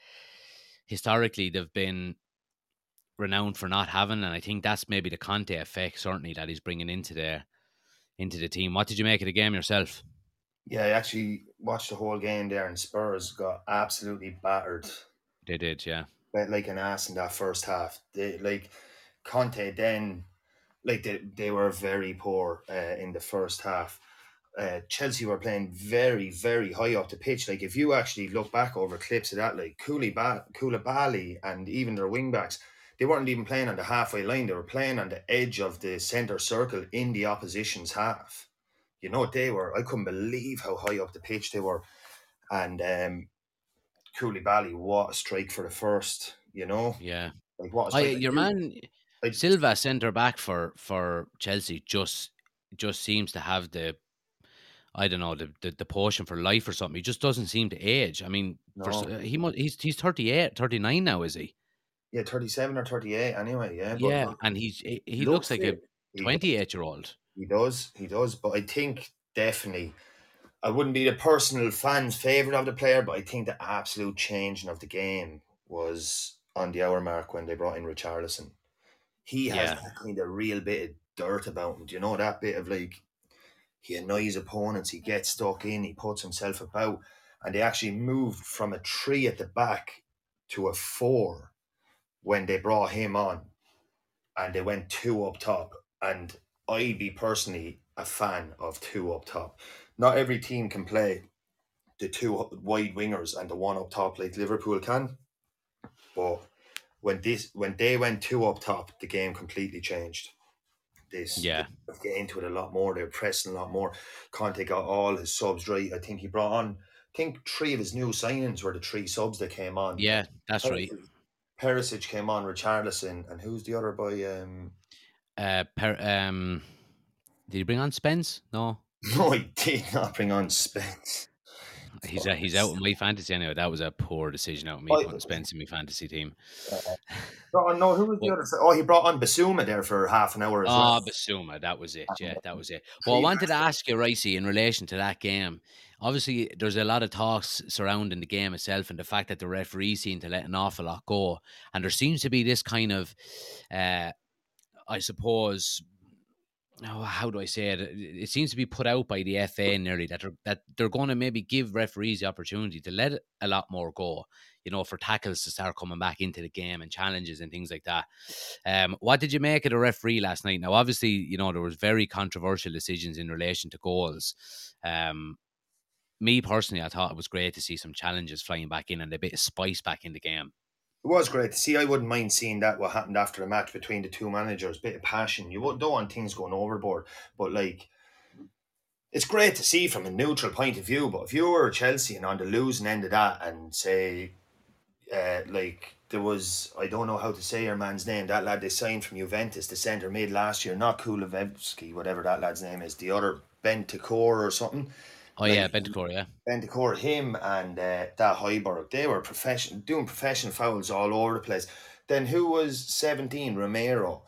historically they've been renowned for not having, and I think that's maybe the Conte effect certainly that he's bringing into the into the team. What did you make of the game yourself? Yeah, I actually watched the whole game there, and Spurs got absolutely battered. They did, yeah. Like an ass in that first half. They like Conte then, like they, they were very poor uh, in the first half. Uh, Chelsea were playing very, very high up the pitch. Like if you actually look back over clips of that, like Koulibaly, and even their wing backs, they weren't even playing on the halfway line. They were playing on the edge of the centre circle in the opposition's half. You know, what they were. I couldn't believe how high up the pitch they were, and um, Koulibaly, what a strike for the first. You know, Yeah. like what a I, your man I- Silva centre back for for Chelsea just just seems to have the I don't know the, the the potion for life or something. He just doesn't seem to age. I mean, for, No. uh, he must, he's he's 38, 39 now, is he? Yeah, thirty-seven or thirty-eight. Anyway, yeah. But yeah, and he's he, he looks like a it. He- twenty eight year old. He does, he does. But I think definitely, I wouldn't be the personal fan's favorite of the player, but I think the absolute changing of the game was on the hour mark when they brought in Richarlison. He has Yeah. that kind of real bit of dirt about him. Do you know that bit of like he annoys opponents, he gets stuck in, he puts himself about, and they actually moved from a three at the back to a four when they brought him on, and they went two up top. And I'd be personally a fan of two up top. Not every team can play the two wide wingers and the one up top like Liverpool can. But when this when they went two up top, the game completely changed. This Yeah. they get into it a lot more. They're pressing a lot more. Conte got all his subs right. I think he brought on. I think three of his new signings were the three subs that came on. Yeah, that's right. Perisic came on, Richarlison, and who's the other boy? Um, Uh, per, um, did he bring on Spence? No. No, he did not bring on Spence. He's uh, he's out of my fantasy anyway. That was a poor decision out of me Oh, putting Spence in my fantasy team. <laughs> Oh no, who was the other? Oh, he brought on Bissouma there for half an hour as Ah, well. Bissouma, that was it. Yeah, that was it. Well, I wanted to ask you, Ricey, in relation to that game. Obviously, there's a lot of talks surrounding the game itself and the fact that the referees seem to let an awful lot go. And there seems to be this kind of, uh, I suppose, oh, how do I say it? It seems to be put out by the FA nearly that they're, that they're going to maybe give referees the opportunity to let a lot more go, you know, for tackles to start coming back into the game and challenges and things like that. Um, what did you make of the referee last night? Now, obviously, you know there was very controversial decisions in relation to goals. Um, me personally, I thought it was great to see some challenges flying back in and a bit of spice back in the game. It was great to see. I wouldn't mind seeing that what happened after the match between the two managers. Bit of passion. You don't want things going overboard, but like. It's great to see from a neutral point of view, but if you were Chelsea and on the losing end of that, and say, uh, like there was, I don't know how to say your man's name. That lad they signed from Juventus, the centre mid last year, not Kulevsky, whatever that lad's name is. The other Bentacore or something. Oh yeah, Bentacore, yeah. Bentacore, him and uh, that Heiberg, they were professional doing professional fouls all over the place. Then who was seventeen? Romero.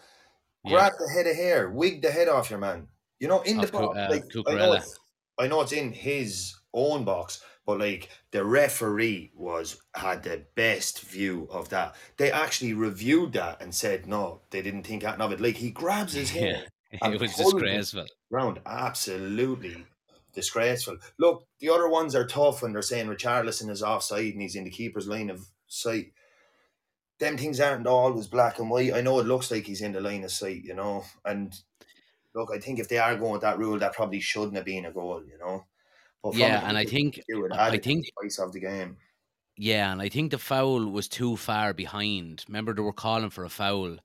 Yeah. The head of hair, wig the head off your man. You know, in Of the box. uh, like, I know, it's, I know it's in his own box, but like the referee was had the best view of that. They actually reviewed that and said no, they didn't think that of it. Like he grabs his hair Yeah, <laughs> it was disgraceful. round. Absolutely disgraceful. Look, the other ones are tough when they're saying Richarlison is offside and he's in the keeper's line of sight. Them things aren't always black and white. I know it looks like he's in the line of sight, you know. And look, I think if they are going with that rule, that probably shouldn't have been a goal, you know. But Yeah, and I think I- think- spice of the game. Yeah, and I think the foul was too far behind. Remember, they were calling for a foul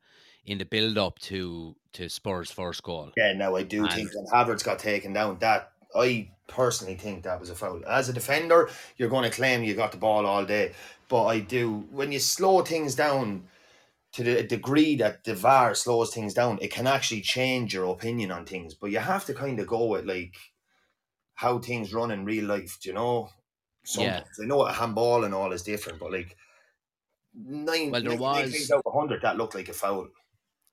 in the build up to to Spurs' first goal. Yeah, no, I do And- think when Havertz got taken down, that I personally think that was a foul. As a defender, you're going to claim you got the ball all day, but I do when you slow things down to the degree that the VAR slows things down, it can actually change your opinion on things. But you have to kind of go with like how things run in real life. Do you know? Yeah. Sometimes I know a handball and all is different, but like nine, Well, there nine was- things out of hundred that looked like a foul.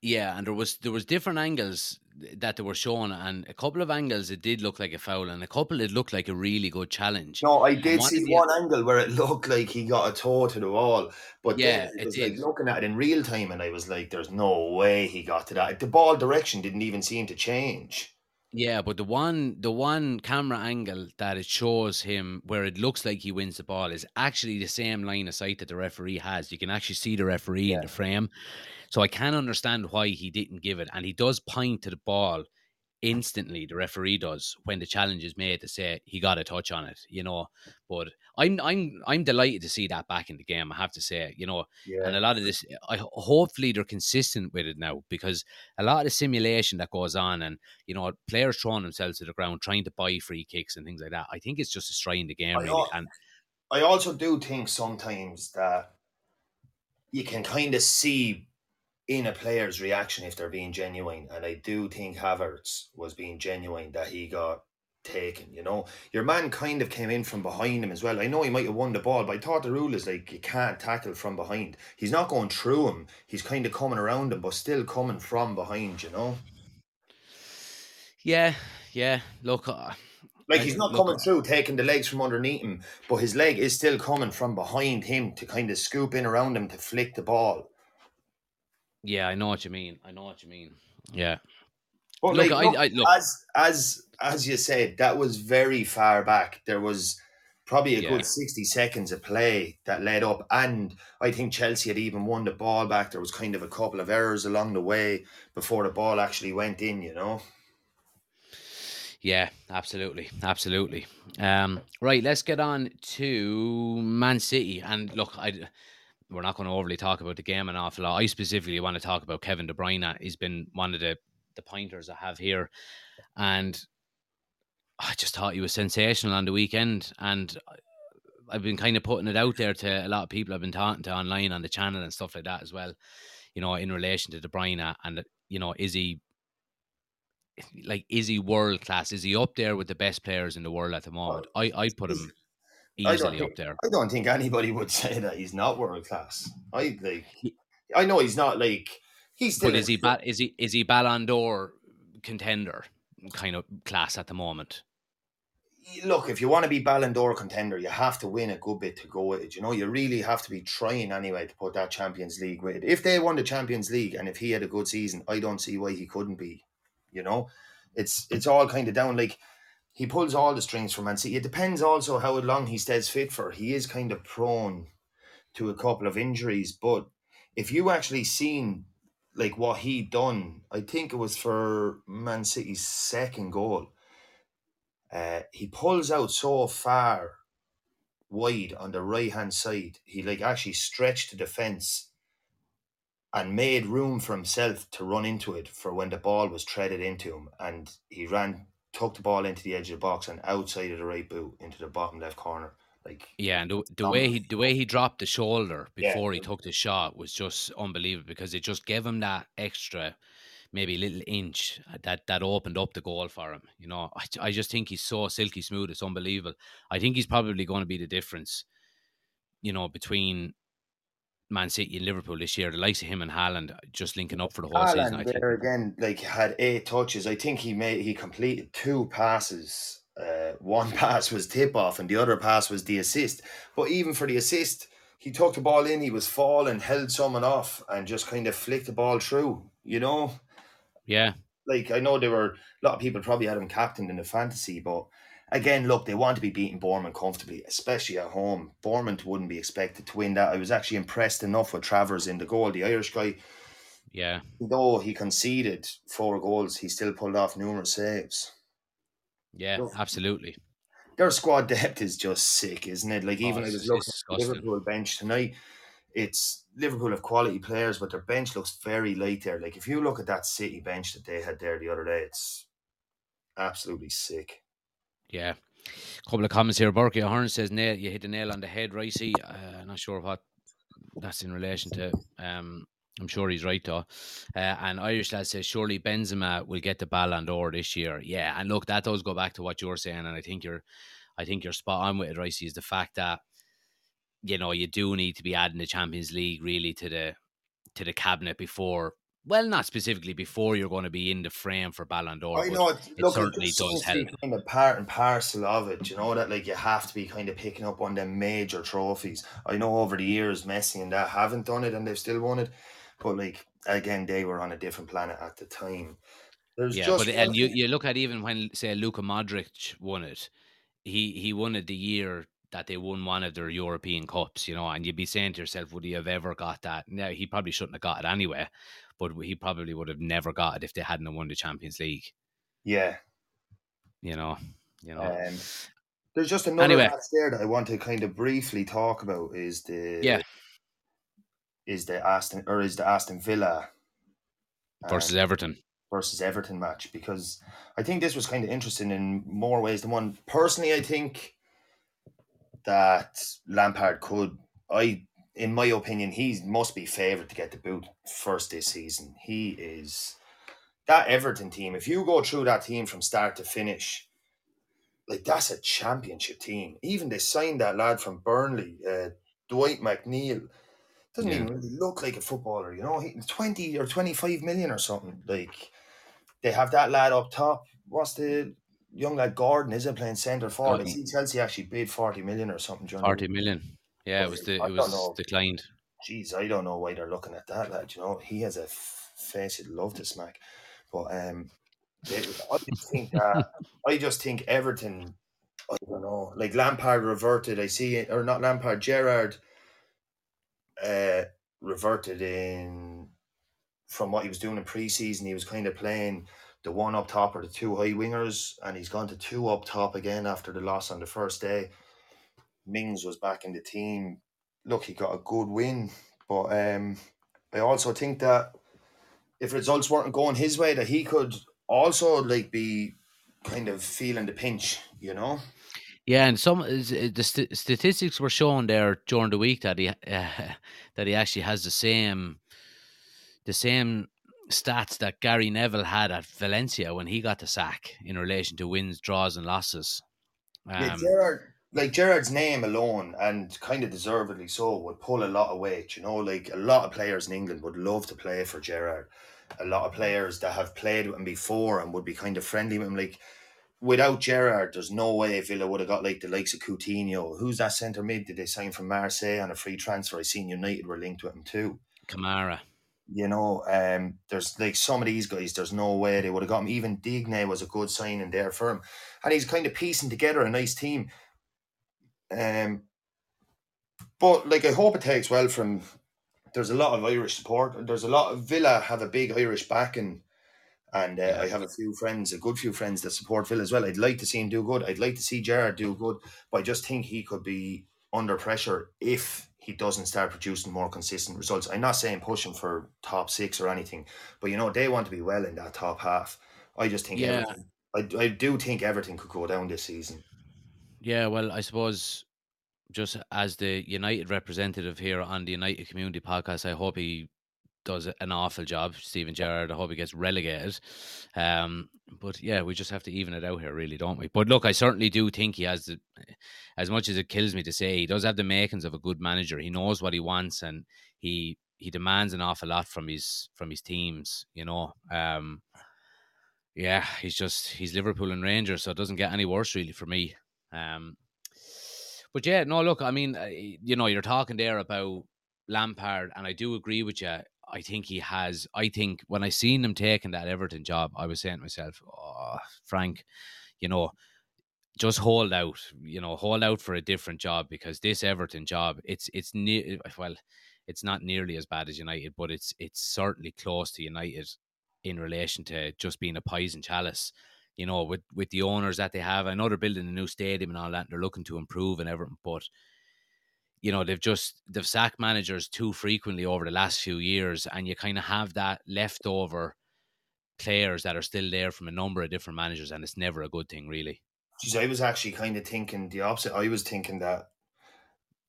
Yeah, and there was there was different angles that they were showing, and a couple of angles it did look like a foul, and a couple it looked like a really good challenge. No, I did see the- one angle where it <laughs> looked like he got a toe to the wall, but Yeah, it it was did. like looking at it in real time, and I was like, "There's no way he got to that." The ball direction didn't even seem to change. Yeah, but the one the one camera angle that it shows him where it looks like he wins the ball is actually the same line of sight that the referee has. You can actually see the referee in the frame. So I can understand why he didn't give it. And he does point to the ball instantly, the referee does, when the challenge is made to say he got a touch on it, you know. But I'm I'm I'm delighted to see that back in the game, I have to say, you know. Yeah, And a lot of this, I hopefully they're consistent with it now because a lot of the simulation that goes on, and you know, players throwing themselves to the ground trying to buy free kicks and things like that. I think it's just destroying the game I really. know. And I also do think sometimes that you can kind of see in a player's reaction if they're being genuine, and I do think Havertz was being genuine that he got taken. You know, your man kind of came in from behind him as well. I know he might have won the ball, but I thought the rule is like you can't tackle from behind. He's not going through him; he's kind of coming around him, but still coming from behind. You know, yeah, yeah. Look, uh, like he's not coming through, taking the legs from underneath him, but his leg is still coming from behind him to kind of scoop in around him to flick the ball. Yeah, I know what you mean. I know what you mean. Yeah, But Look, like, I- I- look- as as as you said, that was very far back. There was probably a Yeah. good sixty seconds of play that led up, and I think Chelsea had even won the ball back. There was kind of a couple of errors along the way before the ball actually went in. You know, yeah, absolutely, absolutely. Um, right, let's get on to Man City. And look, I we're not going to overly talk about the game an awful lot. I specifically want to talk about Kevin De Bruyne. He's been one of the the pointers I have here, and I just thought he was sensational on the weekend. And I've been kind of putting it out there to a lot of people I've been talking to online on the channel and stuff like that as well. You know, in relation to De Bruyne, and you know, is he like is he world class? Is he up there with the best players in the world at the moment? I I put him. Easily up there. I don't think anybody would say that he's not world class. I like. I know he's not like he's still. But is he ba- is he is he Ballon d'Or contender kind of class at the moment? look, if you want to be Ballon d'Or contender, you have to win a good bit to go with it. You know, you really have to be trying anyway to put that Champions League with it. If they won the Champions League and if he had a good season, I don't see why he couldn't be. You know, it's it's all kind of down. Like he pulls all the strings for Man City. It depends also how long he stays fit for. He is kind of prone to a couple of injuries, but if you actually seen like what he done, I think it was for Man City's second goal uh, he pulls out so far wide on the right hand side. He like actually stretched the defense and made room for himself to run into it for when the ball was treaded into him, and he ran, took the ball into the edge of the box and outside of the right boot into the bottom left corner. Like Yeah, and the, the way he the way he dropped the shoulder Yeah. before he took the shot was just unbelievable because it just gave him that extra maybe little inch that that opened up the goal for him. You know, I, I just think he's so silky smooth. It's unbelievable. I think he's probably going to be the difference. You know, between Man City and Liverpool this year, the likes of him and Haaland just linking up for the whole season. I Haaland think. there again, like had eight touches. I think he made he completed two passes. Uh, one <laughs> pass was tip off, and the other pass was the assist. But even for the assist, he took the ball in. He was falling, held someone off, and just kind of flicked the ball through. You know, Yeah, like I know there were a lot of people probably had him captained in the fantasy, but again, look, they want to be beating Bournemouth comfortably, especially at home. Bournemouth wouldn't be expected to win that. I was actually impressed enough with Travers in the goal. The Irish guy, yeah, though he conceded four goals, he still pulled off numerous saves. yeah, absolutely. Their squad depth is just sick, isn't it? Like Oh, even I it's- was looking at the. Liverpool bench tonight. It's Liverpool have quality players, but their bench looks very light there. Like if you look at that City bench that they had there the other day, it's absolutely sick. Yeah. A couple of comments here. Berkey Ahern says, nail, you hit the nail on the head, Ricey. Uh, not sure what that's in relation to. Um, I'm sure he's right, though. Uh, and Irish lad says, surely Benzema will get the Ballon d'Or this year. Yeah, and look, that does go back to what you're saying, and I think you're, I think you're spot on with it, Ricey, is the fact that, you know, you do need to be adding the Champions League really to the, to the cabinet before, well, not specifically before you're going to be in the frame for Ballon d'Or. I know it, look, certainly it does help. kind of part and parcel of it. You know that like you have to be kind of picking up on them major trophies. I know over the years Messi and that haven't done it and they've still won it, but like again they were on a different planet at the time. There's Yeah, just but and you, you look at even when say Luka Modric won it, he he won it the year that they won one of their European cups, you know, and you'd be saying to yourself, would he have ever got that? No, he probably shouldn't have got it anyway, but he probably would have never got it if they hadn't won the Champions League, yeah. you know. You know. Um, there's just another Anyway. match there that I want to kind of briefly talk about is the Yeah. is the Aston or is the Aston Villa versus um, Everton. versus Everton match because I think this was kind of interesting in more ways than one. Personally, I think that Lampard could. I, in my opinion, he must be favoured to get the boot first this season. He is that Everton team. If you go through that team from start to finish, like that's a championship team. Even they signed that lad from Burnley, uh, Dwight McNeil. Doesn't Yeah. even really look like a footballer, you know. He twenty or twenty five million or something. Like they have that lad up top. What's the young lad Gordon? isn't playing centre forward? I see Chelsea actually bid forty million or something. John. Forty million. Yeah, it was the it was declined. Jeez, I don't know why they're looking at that lad. You know, he has a face you'd love to smack. But um, they, I just think that I just think Everton. I don't know. Like Lampard reverted. I see it, or not Lampard. Gerrard. Uh, reverted in from what he was doing in pre-season. He was kind of playing the one up top or the two high wingers, and he's gone to two up top again after the loss on the first day. Mings was back in the team. Look, he got a good win, but um, I also think that if results weren't going his way, that he could also like be kind of feeling the pinch, you know. Yeah, and some uh, the st- statistics were shown there during the week that he uh, <laughs> that he actually has the same the same stats that Gary Neville had at Valencia when he got the sack in relation to wins, draws, and losses. yeah, Um, Gerrard, like Gerrard's name alone, and kind of deservedly so, would pull a lot of weight. You know, like a lot of players in England would love to play for Gerrard. A lot of players that have played with him before and would be kind of friendly with him. Like without Gerrard, there's no way Villa would have got like the likes of Coutinho. Who's that centre mid? Did they sign from Marseille on a free transfer? I seen United were linked with him too. Kamara. You know, um, there's like some of these guys. There's no way they would have got him. Even Digne was a good signing there for him, and he's kind of piecing together a nice team. Um, but like I hope it takes well from. There's a lot of Irish support. There's a lot of Villa have a big Irish backing, and uh, Yeah. I have a few friends, a good few friends that support Villa as well. I'd like to see him do good. I'd like to see Gerrard do good, but I just think he could be under pressure if he doesn't start producing more consistent results. I'm not saying push him for top six or anything, but you know they want to be well in that top half. I just think Yeah. I, I do think everything could go down this season. Yeah, well, I suppose just as the United representative here on the United Community Podcast, I hope he does an awful job, Steven Gerrard. I hope he gets relegated. Um, but yeah, we just have to even it out here, really, don't we? But look, I certainly do think he has the, as much as it kills me to say, he does have the makings of a good manager. He knows what he wants, and he he demands an awful lot from his from his teams. You know, um, yeah, he's just he's Liverpool and Rangers, so it doesn't get any worse really for me. Um, but yeah, no, look, I mean, you know, you're talking there about Lampard, and I do agree with you. I think he has. I think when I seen him taking that Everton job, I was saying to myself, "Oh, Frank, you know, just hold out. You know, hold out for a different job because this Everton job, it's it's near. Well, it's not nearly as bad as United, but it's it's certainly close to United in relation to just being a poison chalice. You know, with with the owners that they have, I know they're building a new stadium and all that. And they're looking to improve and everything, but you know they've just they've sacked managers too frequently over the last few years, and you kind of have that leftover players that are still there from a number of different managers, and it's never a good thing, really. I was actually kind of thinking the opposite. I was thinking that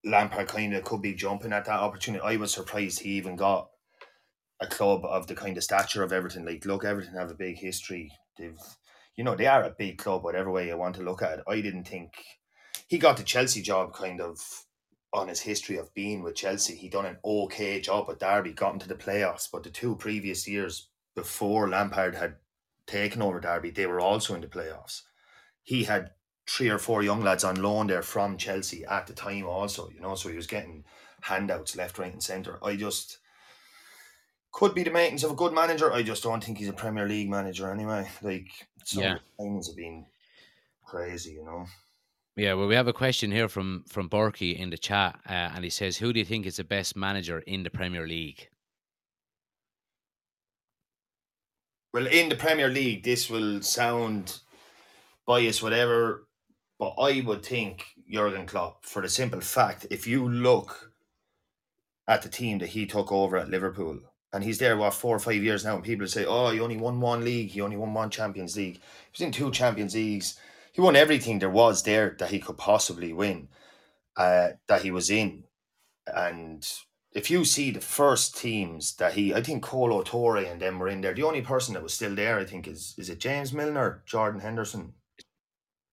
Lampard kind of could be jumping at that opportunity. I was surprised he even got a club of the kind of stature of Everton. Like, look, Everton have a big history. They've, you know, they are a big club, whatever way you want to look at it. I didn't think he got the Chelsea job kind of on his history of being with Chelsea. He done an okay job at Derby, got into the playoffs, but the two previous years before Lampard had taken over Derby, they were also in the playoffs. He had three or four young lads on loan there from Chelsea at the time also, you know, so he was getting handouts left, right and centre. I just could be the makings of a good manager. I just don't think he's a Premier League manager anyway. Like some Yeah. of the signings have been crazy, you know. Yeah, well, we have a question here from from Berkey in the chat, uh, and he says, "Who do you think is the best manager in the Premier League?" Well, in the Premier League, this will sound biased, whatever, but I would think Jurgen Klopp for the simple fact if you look at the team that he took over at Liverpool, and he's there what four or five years now, and people say, "Oh, he only won one league, he only won one Champions League." He was in two Champions Leagues. He won everything there was there that he could possibly win, uh, that he was in, and if you see the first teams that he, I think Kolo Touré and them were in there. The only person that was still there, I think, is is it James Milner, Jordan Henderson,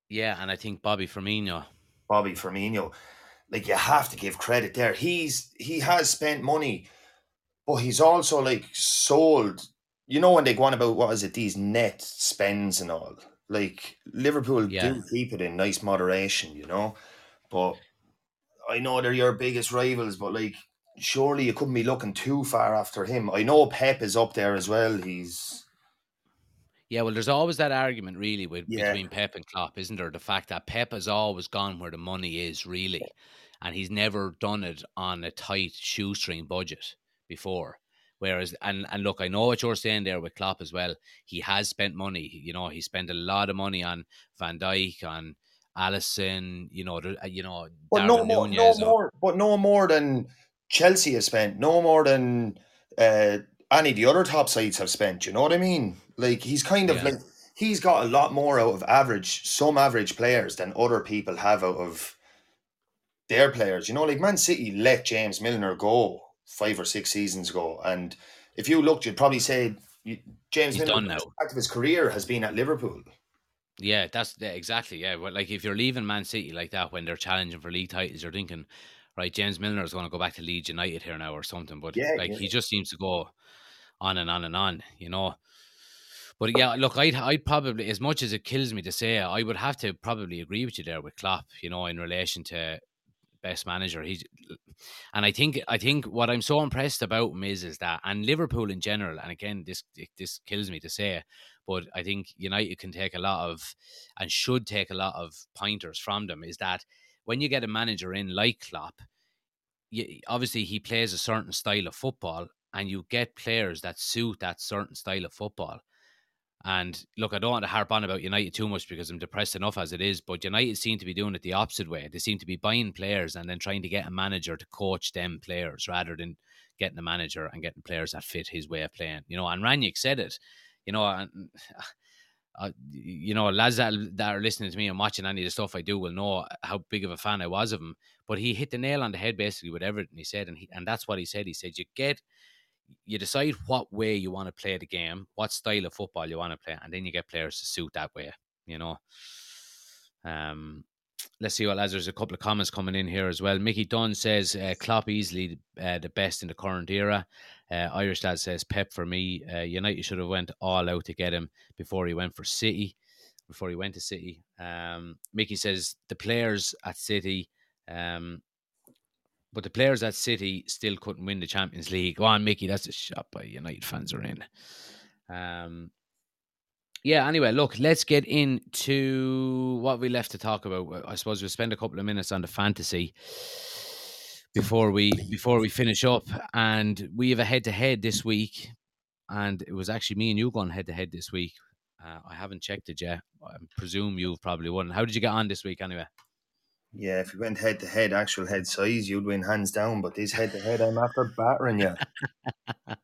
Yeah, and I think Bobby Firmino. Bobby Firmino. Like you have to give credit there. He's he has spent money, but he's also like sold. You know when they go on about what is it these net spends and all. Like Liverpool Yeah. do keep it in nice moderation, you know. But I know they're your biggest rivals, but like surely you couldn't be looking too far after him. I know Pep is up there as well. He's Yeah, well, there's always that argument, really, with Yeah. between Pep and Klopp, isn't there? The fact that Pep has always gone where the money is, really, and he's never done it on a tight shoestring budget before. Whereas, and and look, I know what you're saying there with Klopp as well. He has spent money. You know, he spent a lot of money on Van Dijk, on Alisson. You know, you know, But no more, no uh, more, but no more than Chelsea has spent. No more than uh, any of the other top sides have spent. You know what I mean? Like he's kind of Yeah. like he's got a lot more out of average, some average players than other people have out of their players. You know, like Man City let James Milner go five or six seasons ago, and if you looked, you'd probably say you, James He's Milner, done now. part of his career has been at Liverpool. Yeah, that's yeah, exactly. Yeah, well, like if you're leaving Man City like that when they're challenging for league titles, you're thinking, right, James Milner is going to go back to Leeds United here now or something. But Yeah, like yeah. he just seems to go on and on and on, you know. But yeah, look, I'd I'd probably as much as it kills me to say, I would have to probably agree with you there with Klopp, you know, in relation to best manager. He's and I think I think what I'm so impressed about him is is that and Liverpool in general, and again this this kills me to say, but I think United can take a lot of and should take a lot of pointers from them. Is that when you get a manager in like Klopp, you, obviously he plays a certain style of football, and you get players that suit that certain style of football. And look, I don't want to harp on about United too much because I'm depressed enough as it is, but United seem to be doing it the opposite way. They seem to be buying players and then trying to get a manager to coach them players rather than getting a manager and getting players that fit his way of playing. You know, and Rangnick said it, you know, and <sighs> uh, you know, lads that, that are listening to me and watching any of the stuff I do will know how big of a fan I was of him. But he hit the nail on the head basically with everything he said, and he and that's what he said. He said you get you decide what way you want to play the game, what style of football you want to play, and then you get players to suit that way. You know. Um, let's see what lads. There's a couple of comments coming in here as well. Mickey Dunn says uh, Klopp easily uh, the best in the current era. Uh, Irish lad says Pep for me. Uh, United should have went all out to get him before he went for City. Before he went to City, um, Mickey says the players at City um, but the players at City still couldn't win the Champions League. Go on, Mickey, that's a shot by United fans are in. Um, yeah, anyway, look, let's get into what we left to talk about. I suppose we'll spend a couple of minutes on the fantasy before we before we finish up. And we have a head to head this week. And it was actually me and you going head to head this week. Uh, I haven't checked it yet. I presume you've probably won. How did you get on this week anyway? Yeah, if you went head to head, actual head size, you'd win hands down. But this head to head, I'm after battering you. <laughs>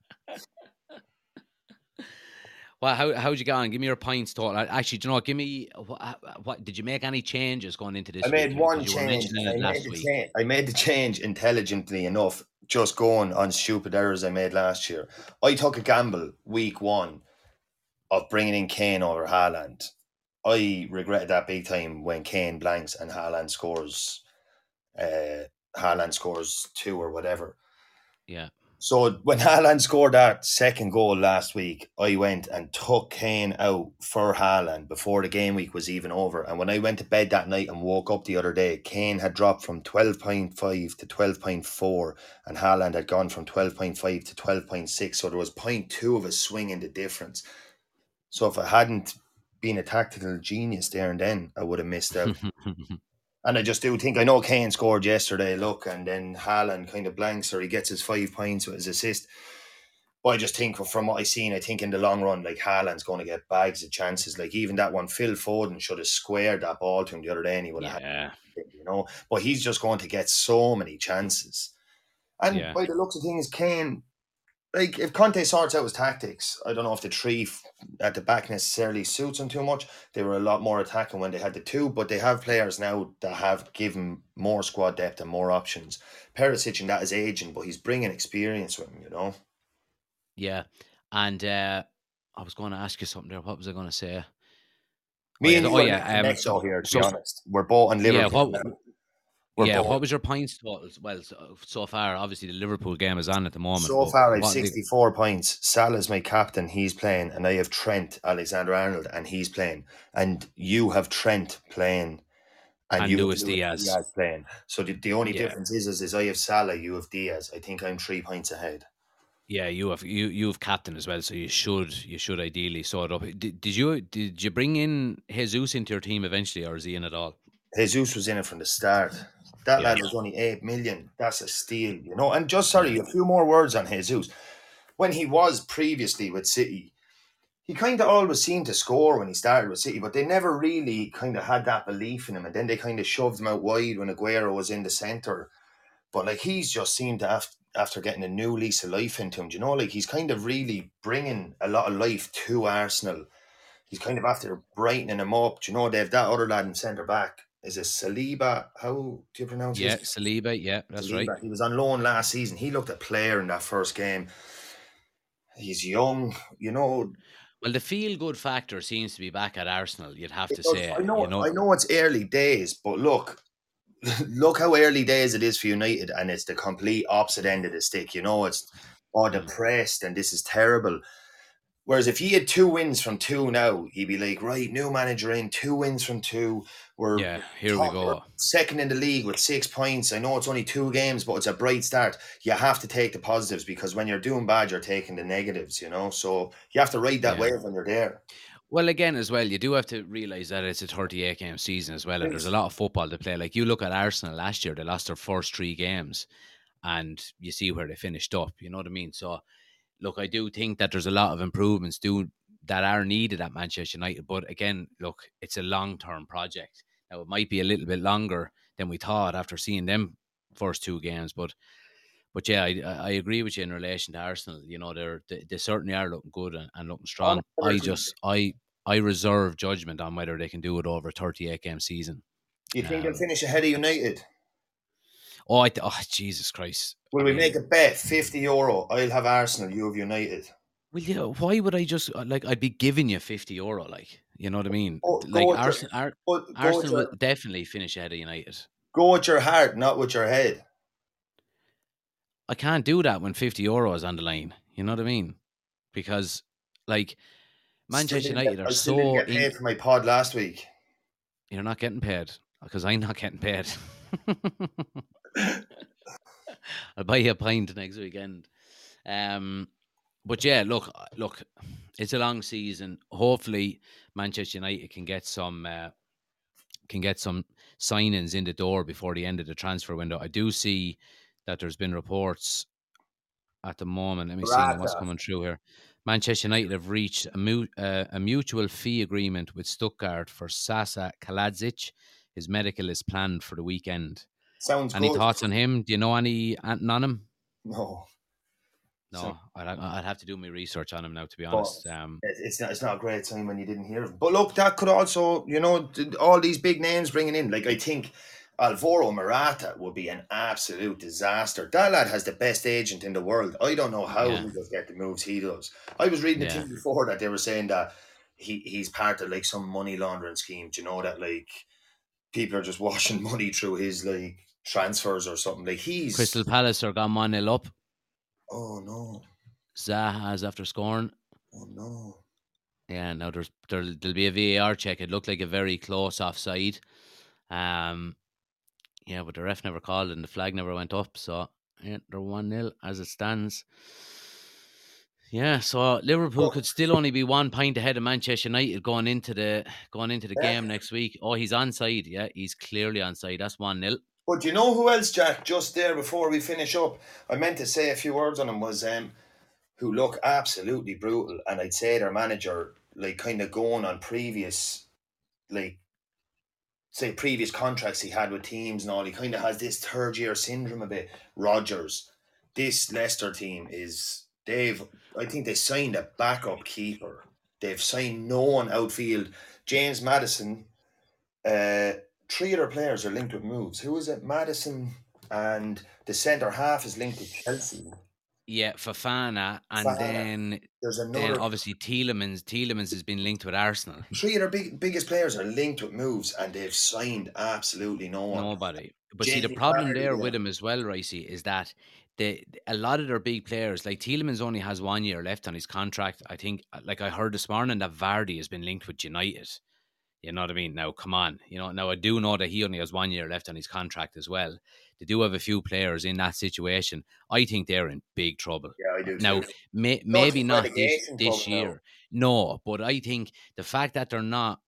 Well, how how'd you get on? Give me your points total. Actually, do you know what? Give me what, what did you make any changes going into this? I made week? one 'Cause you were change. I made, last the change. I made the change intelligently enough, just going on stupid errors I made last year. I took a gamble week one of bringing in Kane over Haaland. I regretted that big time when Kane blanks and Haaland scores. Uh, Haaland scores two or whatever. Yeah, So when <laughs> Haaland scored that second goal last week, I went and took Kane out for Haaland before the game week was even over. And when I went to bed that night and woke up the other day, Kane had dropped from 12.5 to 12.4 and Haaland had gone from 12.5 to 12.6. So there was 0.2 of a swing in the difference. So if I hadn't been a tactical genius there and then, I would have missed out. <laughs> And I just do think I know Kane scored yesterday, look, and then Haaland kind of blanks or he gets his five points with his assist. But I just think from what I've seen, I think in the long run, like Haaland's going to get bags of chances. Like even that one, Phil Foden should have squared that ball to him the other day and he would have yeah, had you know. But he's just going to get so many chances. And Yeah. by the looks of things, Kane, like if Conte sorts out his tactics, I don't know if the three at the back necessarily suits him too much. They were a lot more attacking when they had the two, but they have players now that have given more squad depth and more options. Perisic and that is aging, but he's bringing experience with him, you know. yeah. And uh, I was going to ask you something there. What was I going to say? Me yeah, and oh, yeah, um, neck though here, to so- be honest. We're both on Yeah, what- yeah, what was your points totals? Well, so, so far, obviously the Liverpool game is on at the moment. So far, I've what the- 64 points. Salah's my captain, he's playing, and I have Trent Alexander Arnold, and he's playing. And you have Trent playing, And you have Luis Diaz. playing. So the, the only Yeah. difference is, is, is I have Salah, you have Diaz. I think I'm three points ahead. Yeah, you have you you have captain as well, so you should you should ideally sort up. Did, did you did you bring in Jesus into your team eventually, or is he in at all? Jesus was in it from the start. That Yeah. lad was only 8 million. That's a steal, you know. And just, sorry, a few more words on Jesus. When he was previously with City, he kind of always seemed to score when he started with City, but they never really kind of had that belief in him. And then they kind of shoved him out wide when Aguero was in the centre. But like he's just seemed to have, after getting a new lease of life into him, do you know, like he's kind of really bringing a lot of life to Arsenal. He's kind of after brightening him up. Do you know, they've that other lad in centre back. Is it Saliba? How do you pronounce it? Yeah, his Saliba. Yeah, that's Saliba. right. He was on loan last season. He looked a player in that first game. He's young, you know. Well, the feel good factor seems to be back at Arsenal. You'd have to does. say. I know, you know, I know it's early days, but look, <laughs> look how early days it is for United, and it's the complete opposite end of the stick. You know, it's oh Mm. depressed and this is terrible. Whereas if he had two wins from two now, he'd be like, right, new manager in, two wins from two. We're Yeah, here we top- go. we're second in the league with six points. I know it's only two games, but it's a bright start. You have to take the positives because when you're doing bad, you're taking the negatives. You know, so you have to ride that Yeah. wave when you're there. Well, again, as well, you do have to realize that it's a 38 game season as well, and there's a lot of football to play. Like you look at Arsenal last year, they lost their first three games, and you see where they finished up. You know what I mean? So, look, I do think that there's a lot of improvements do that are needed at Manchester United. But again, look, it's a long term project. Now it might be a little bit longer than we thought after seeing them first two games, but. But yeah, I, I agree with you in relation to Arsenal. You know, they're they, they certainly are looking good and, and looking strong. I just I I reserve judgment on whether they can do it over a 38 game season. You think they'll Um, finish ahead of United? Oh, I, oh Jesus Christ! Will I we make a bet? 50 euro. I'll have Arsenal, you have United. Well, yeah. Why would I just uh, like? I'd be giving you 50 euro, like you know what I mean? Oh, like your- Arsenal, Ar- go, Arsenal your, will definitely finish ahead of United. go with your heart, not with your head. I can't do that when 50 euro is on the line. You know what I mean? Because like Manchester United get- are I so didn't get in- paid for my pod last week. You're not getting paid because I'm not getting paid. <laughs> <laughs> I'll buy you a pint next weekend. Um, but yeah, look, look, it's a long season. Hopefully, Manchester United can get some uh, can get some signings in the door before the end of the transfer window. I do see that there's been reports at the moment. Let me see what's coming through here. Manchester United have reached a, mu- uh, a mutual fee agreement with Stuttgart for Sasa Kalajdzic. His medical is planned for the weekend. Sounds Any good. thoughts on him? Do you know any anything on him? No, No, So- I'd, I'd have to do my research on him now. To be honest, um, it's not. It's not a great time when you didn't hear him. But look, that could also, you know, all these big names bringing in. Like I think Alvaro Morata would be an absolute disaster. That lad has the best agent in the world. I don't know how Yeah. he does get the moves he does. I was reading Yeah. thing before that they were saying that he he's part of like some money laundering scheme. Do you know that like people are just <laughs> washing money through his like transfers or something? Like he's Crystal Palace are gone one nil up. Oh no! Zaha's after scoring. Oh no! Yeah, now there's there'll, there'll be a VAR check. It looked like a very close offside. Um, yeah, but the ref never called and the flag never went up. So yeah, they're one 0 as it stands. Yeah, so Liverpool could still only be one point ahead of Manchester United going into the going into the Yeah. game next week. Oh, he's onside. Yeah, he's clearly onside. That's one 0 But you know who else, Jack? Just there before we finish up, I meant to say a few words on him. Was um, who look absolutely brutal, and I'd say their manager, like, kind of going on previous, like, say previous contracts he had with teams and all. He kind of has this third year syndrome a bit. Rodgers, this Leicester team is they've. I think they signed a backup keeper. They've signed no one outfield. James Maddison. Uh, three other players are linked with moves. Who is it? Maddison and the centre half is linked with Chelsea. Yeah, Fafana, and Fofana. then There's another. then obviously Tielemans. Tielemans has been linked with Arsenal. three of their big, biggest players are linked with moves, and they've signed absolutely no one. Nobody. But see, the problem Vardy, there yeah. with him as well, Ricey, is that the a lot of their big players, like Tielemans, only has one year left on his contract. I think, like I heard this morning, that Vardy has been linked with United. You know what I mean? Now, come on. You know, now I do know that he only has one year left on his contract as well. They do have a few players in that situation. I think they're in big trouble. Yeah, I do. Now, may, maybe not this, this trouble now. year. No, but I think the fact that they're not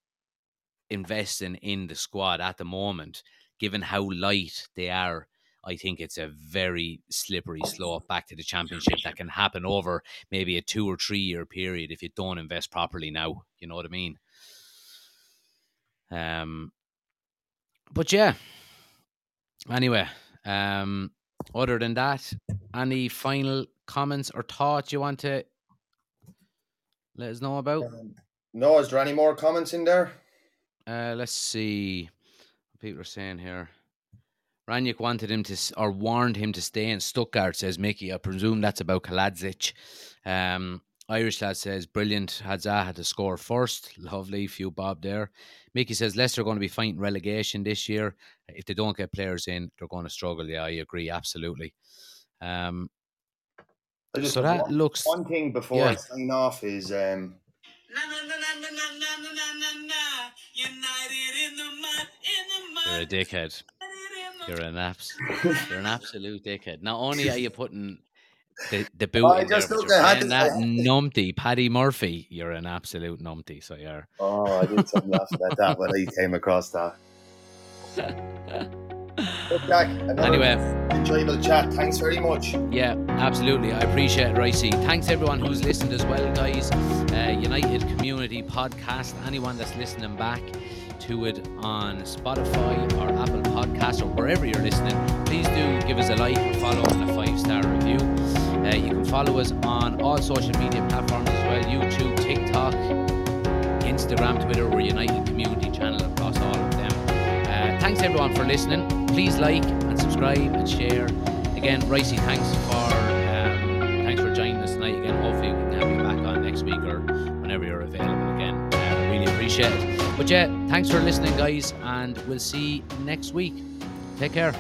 investing in the squad at the moment, given how light they are, I think it's a very slippery slope back to the championship that can happen over maybe a two or three year period if you don't invest properly now. You know what I mean? Um, but yeah. Anyway, um, other than that, any final comments or thoughts you want to let us know about? Um, no, is there any more comments in there? Uh, let's see what people are saying here. Rangnick wanted him to, or warned him to stay in Stuttgart, says Mickey. I presume that's about Kalajdzic. Um, Irish lad says, brilliant. Hadza had to score first. Lovely. Few bob there. Mickey says, Leicester are going to be fighting relegation this year. If they don't get players in, they're going to struggle. Yeah, I agree. Absolutely. Um, just so that one, looks. one thing before I yeah. sign off is um, You're a dickhead. You're an abs. You're an absolute dickhead. Not only <laughs> are you putting the, the boot I just but look, had that <laughs> numpty, Paddy Murphy. You're an absolute numpty. So you're. oh, I did something laugh about that when he came across that. <laughs> Jack, Anyway. enjoyable chat. Thanks very much. Yeah, absolutely. I appreciate it, Ricey. Thanks everyone who's listened as well, guys. Uh, United Community Podcast. Anyone that's listening back to it on Spotify or Apple Podcasts or wherever you're listening, please do give us a like, a follow, and a five star review. Uh, you can follow us on all social media platforms as well YouTube, TikTok, Instagram, Twitter. We're United Community Channel across all of them. Uh, thanks everyone for listening. Please like and subscribe and share. Again, Ricey, thanks for um, thanks for joining us tonight. Again, hopefully we can have you back on next week or whenever you're available again. Uh, really appreciate it. But yeah, thanks for listening, guys, and we'll see you next week. Take care.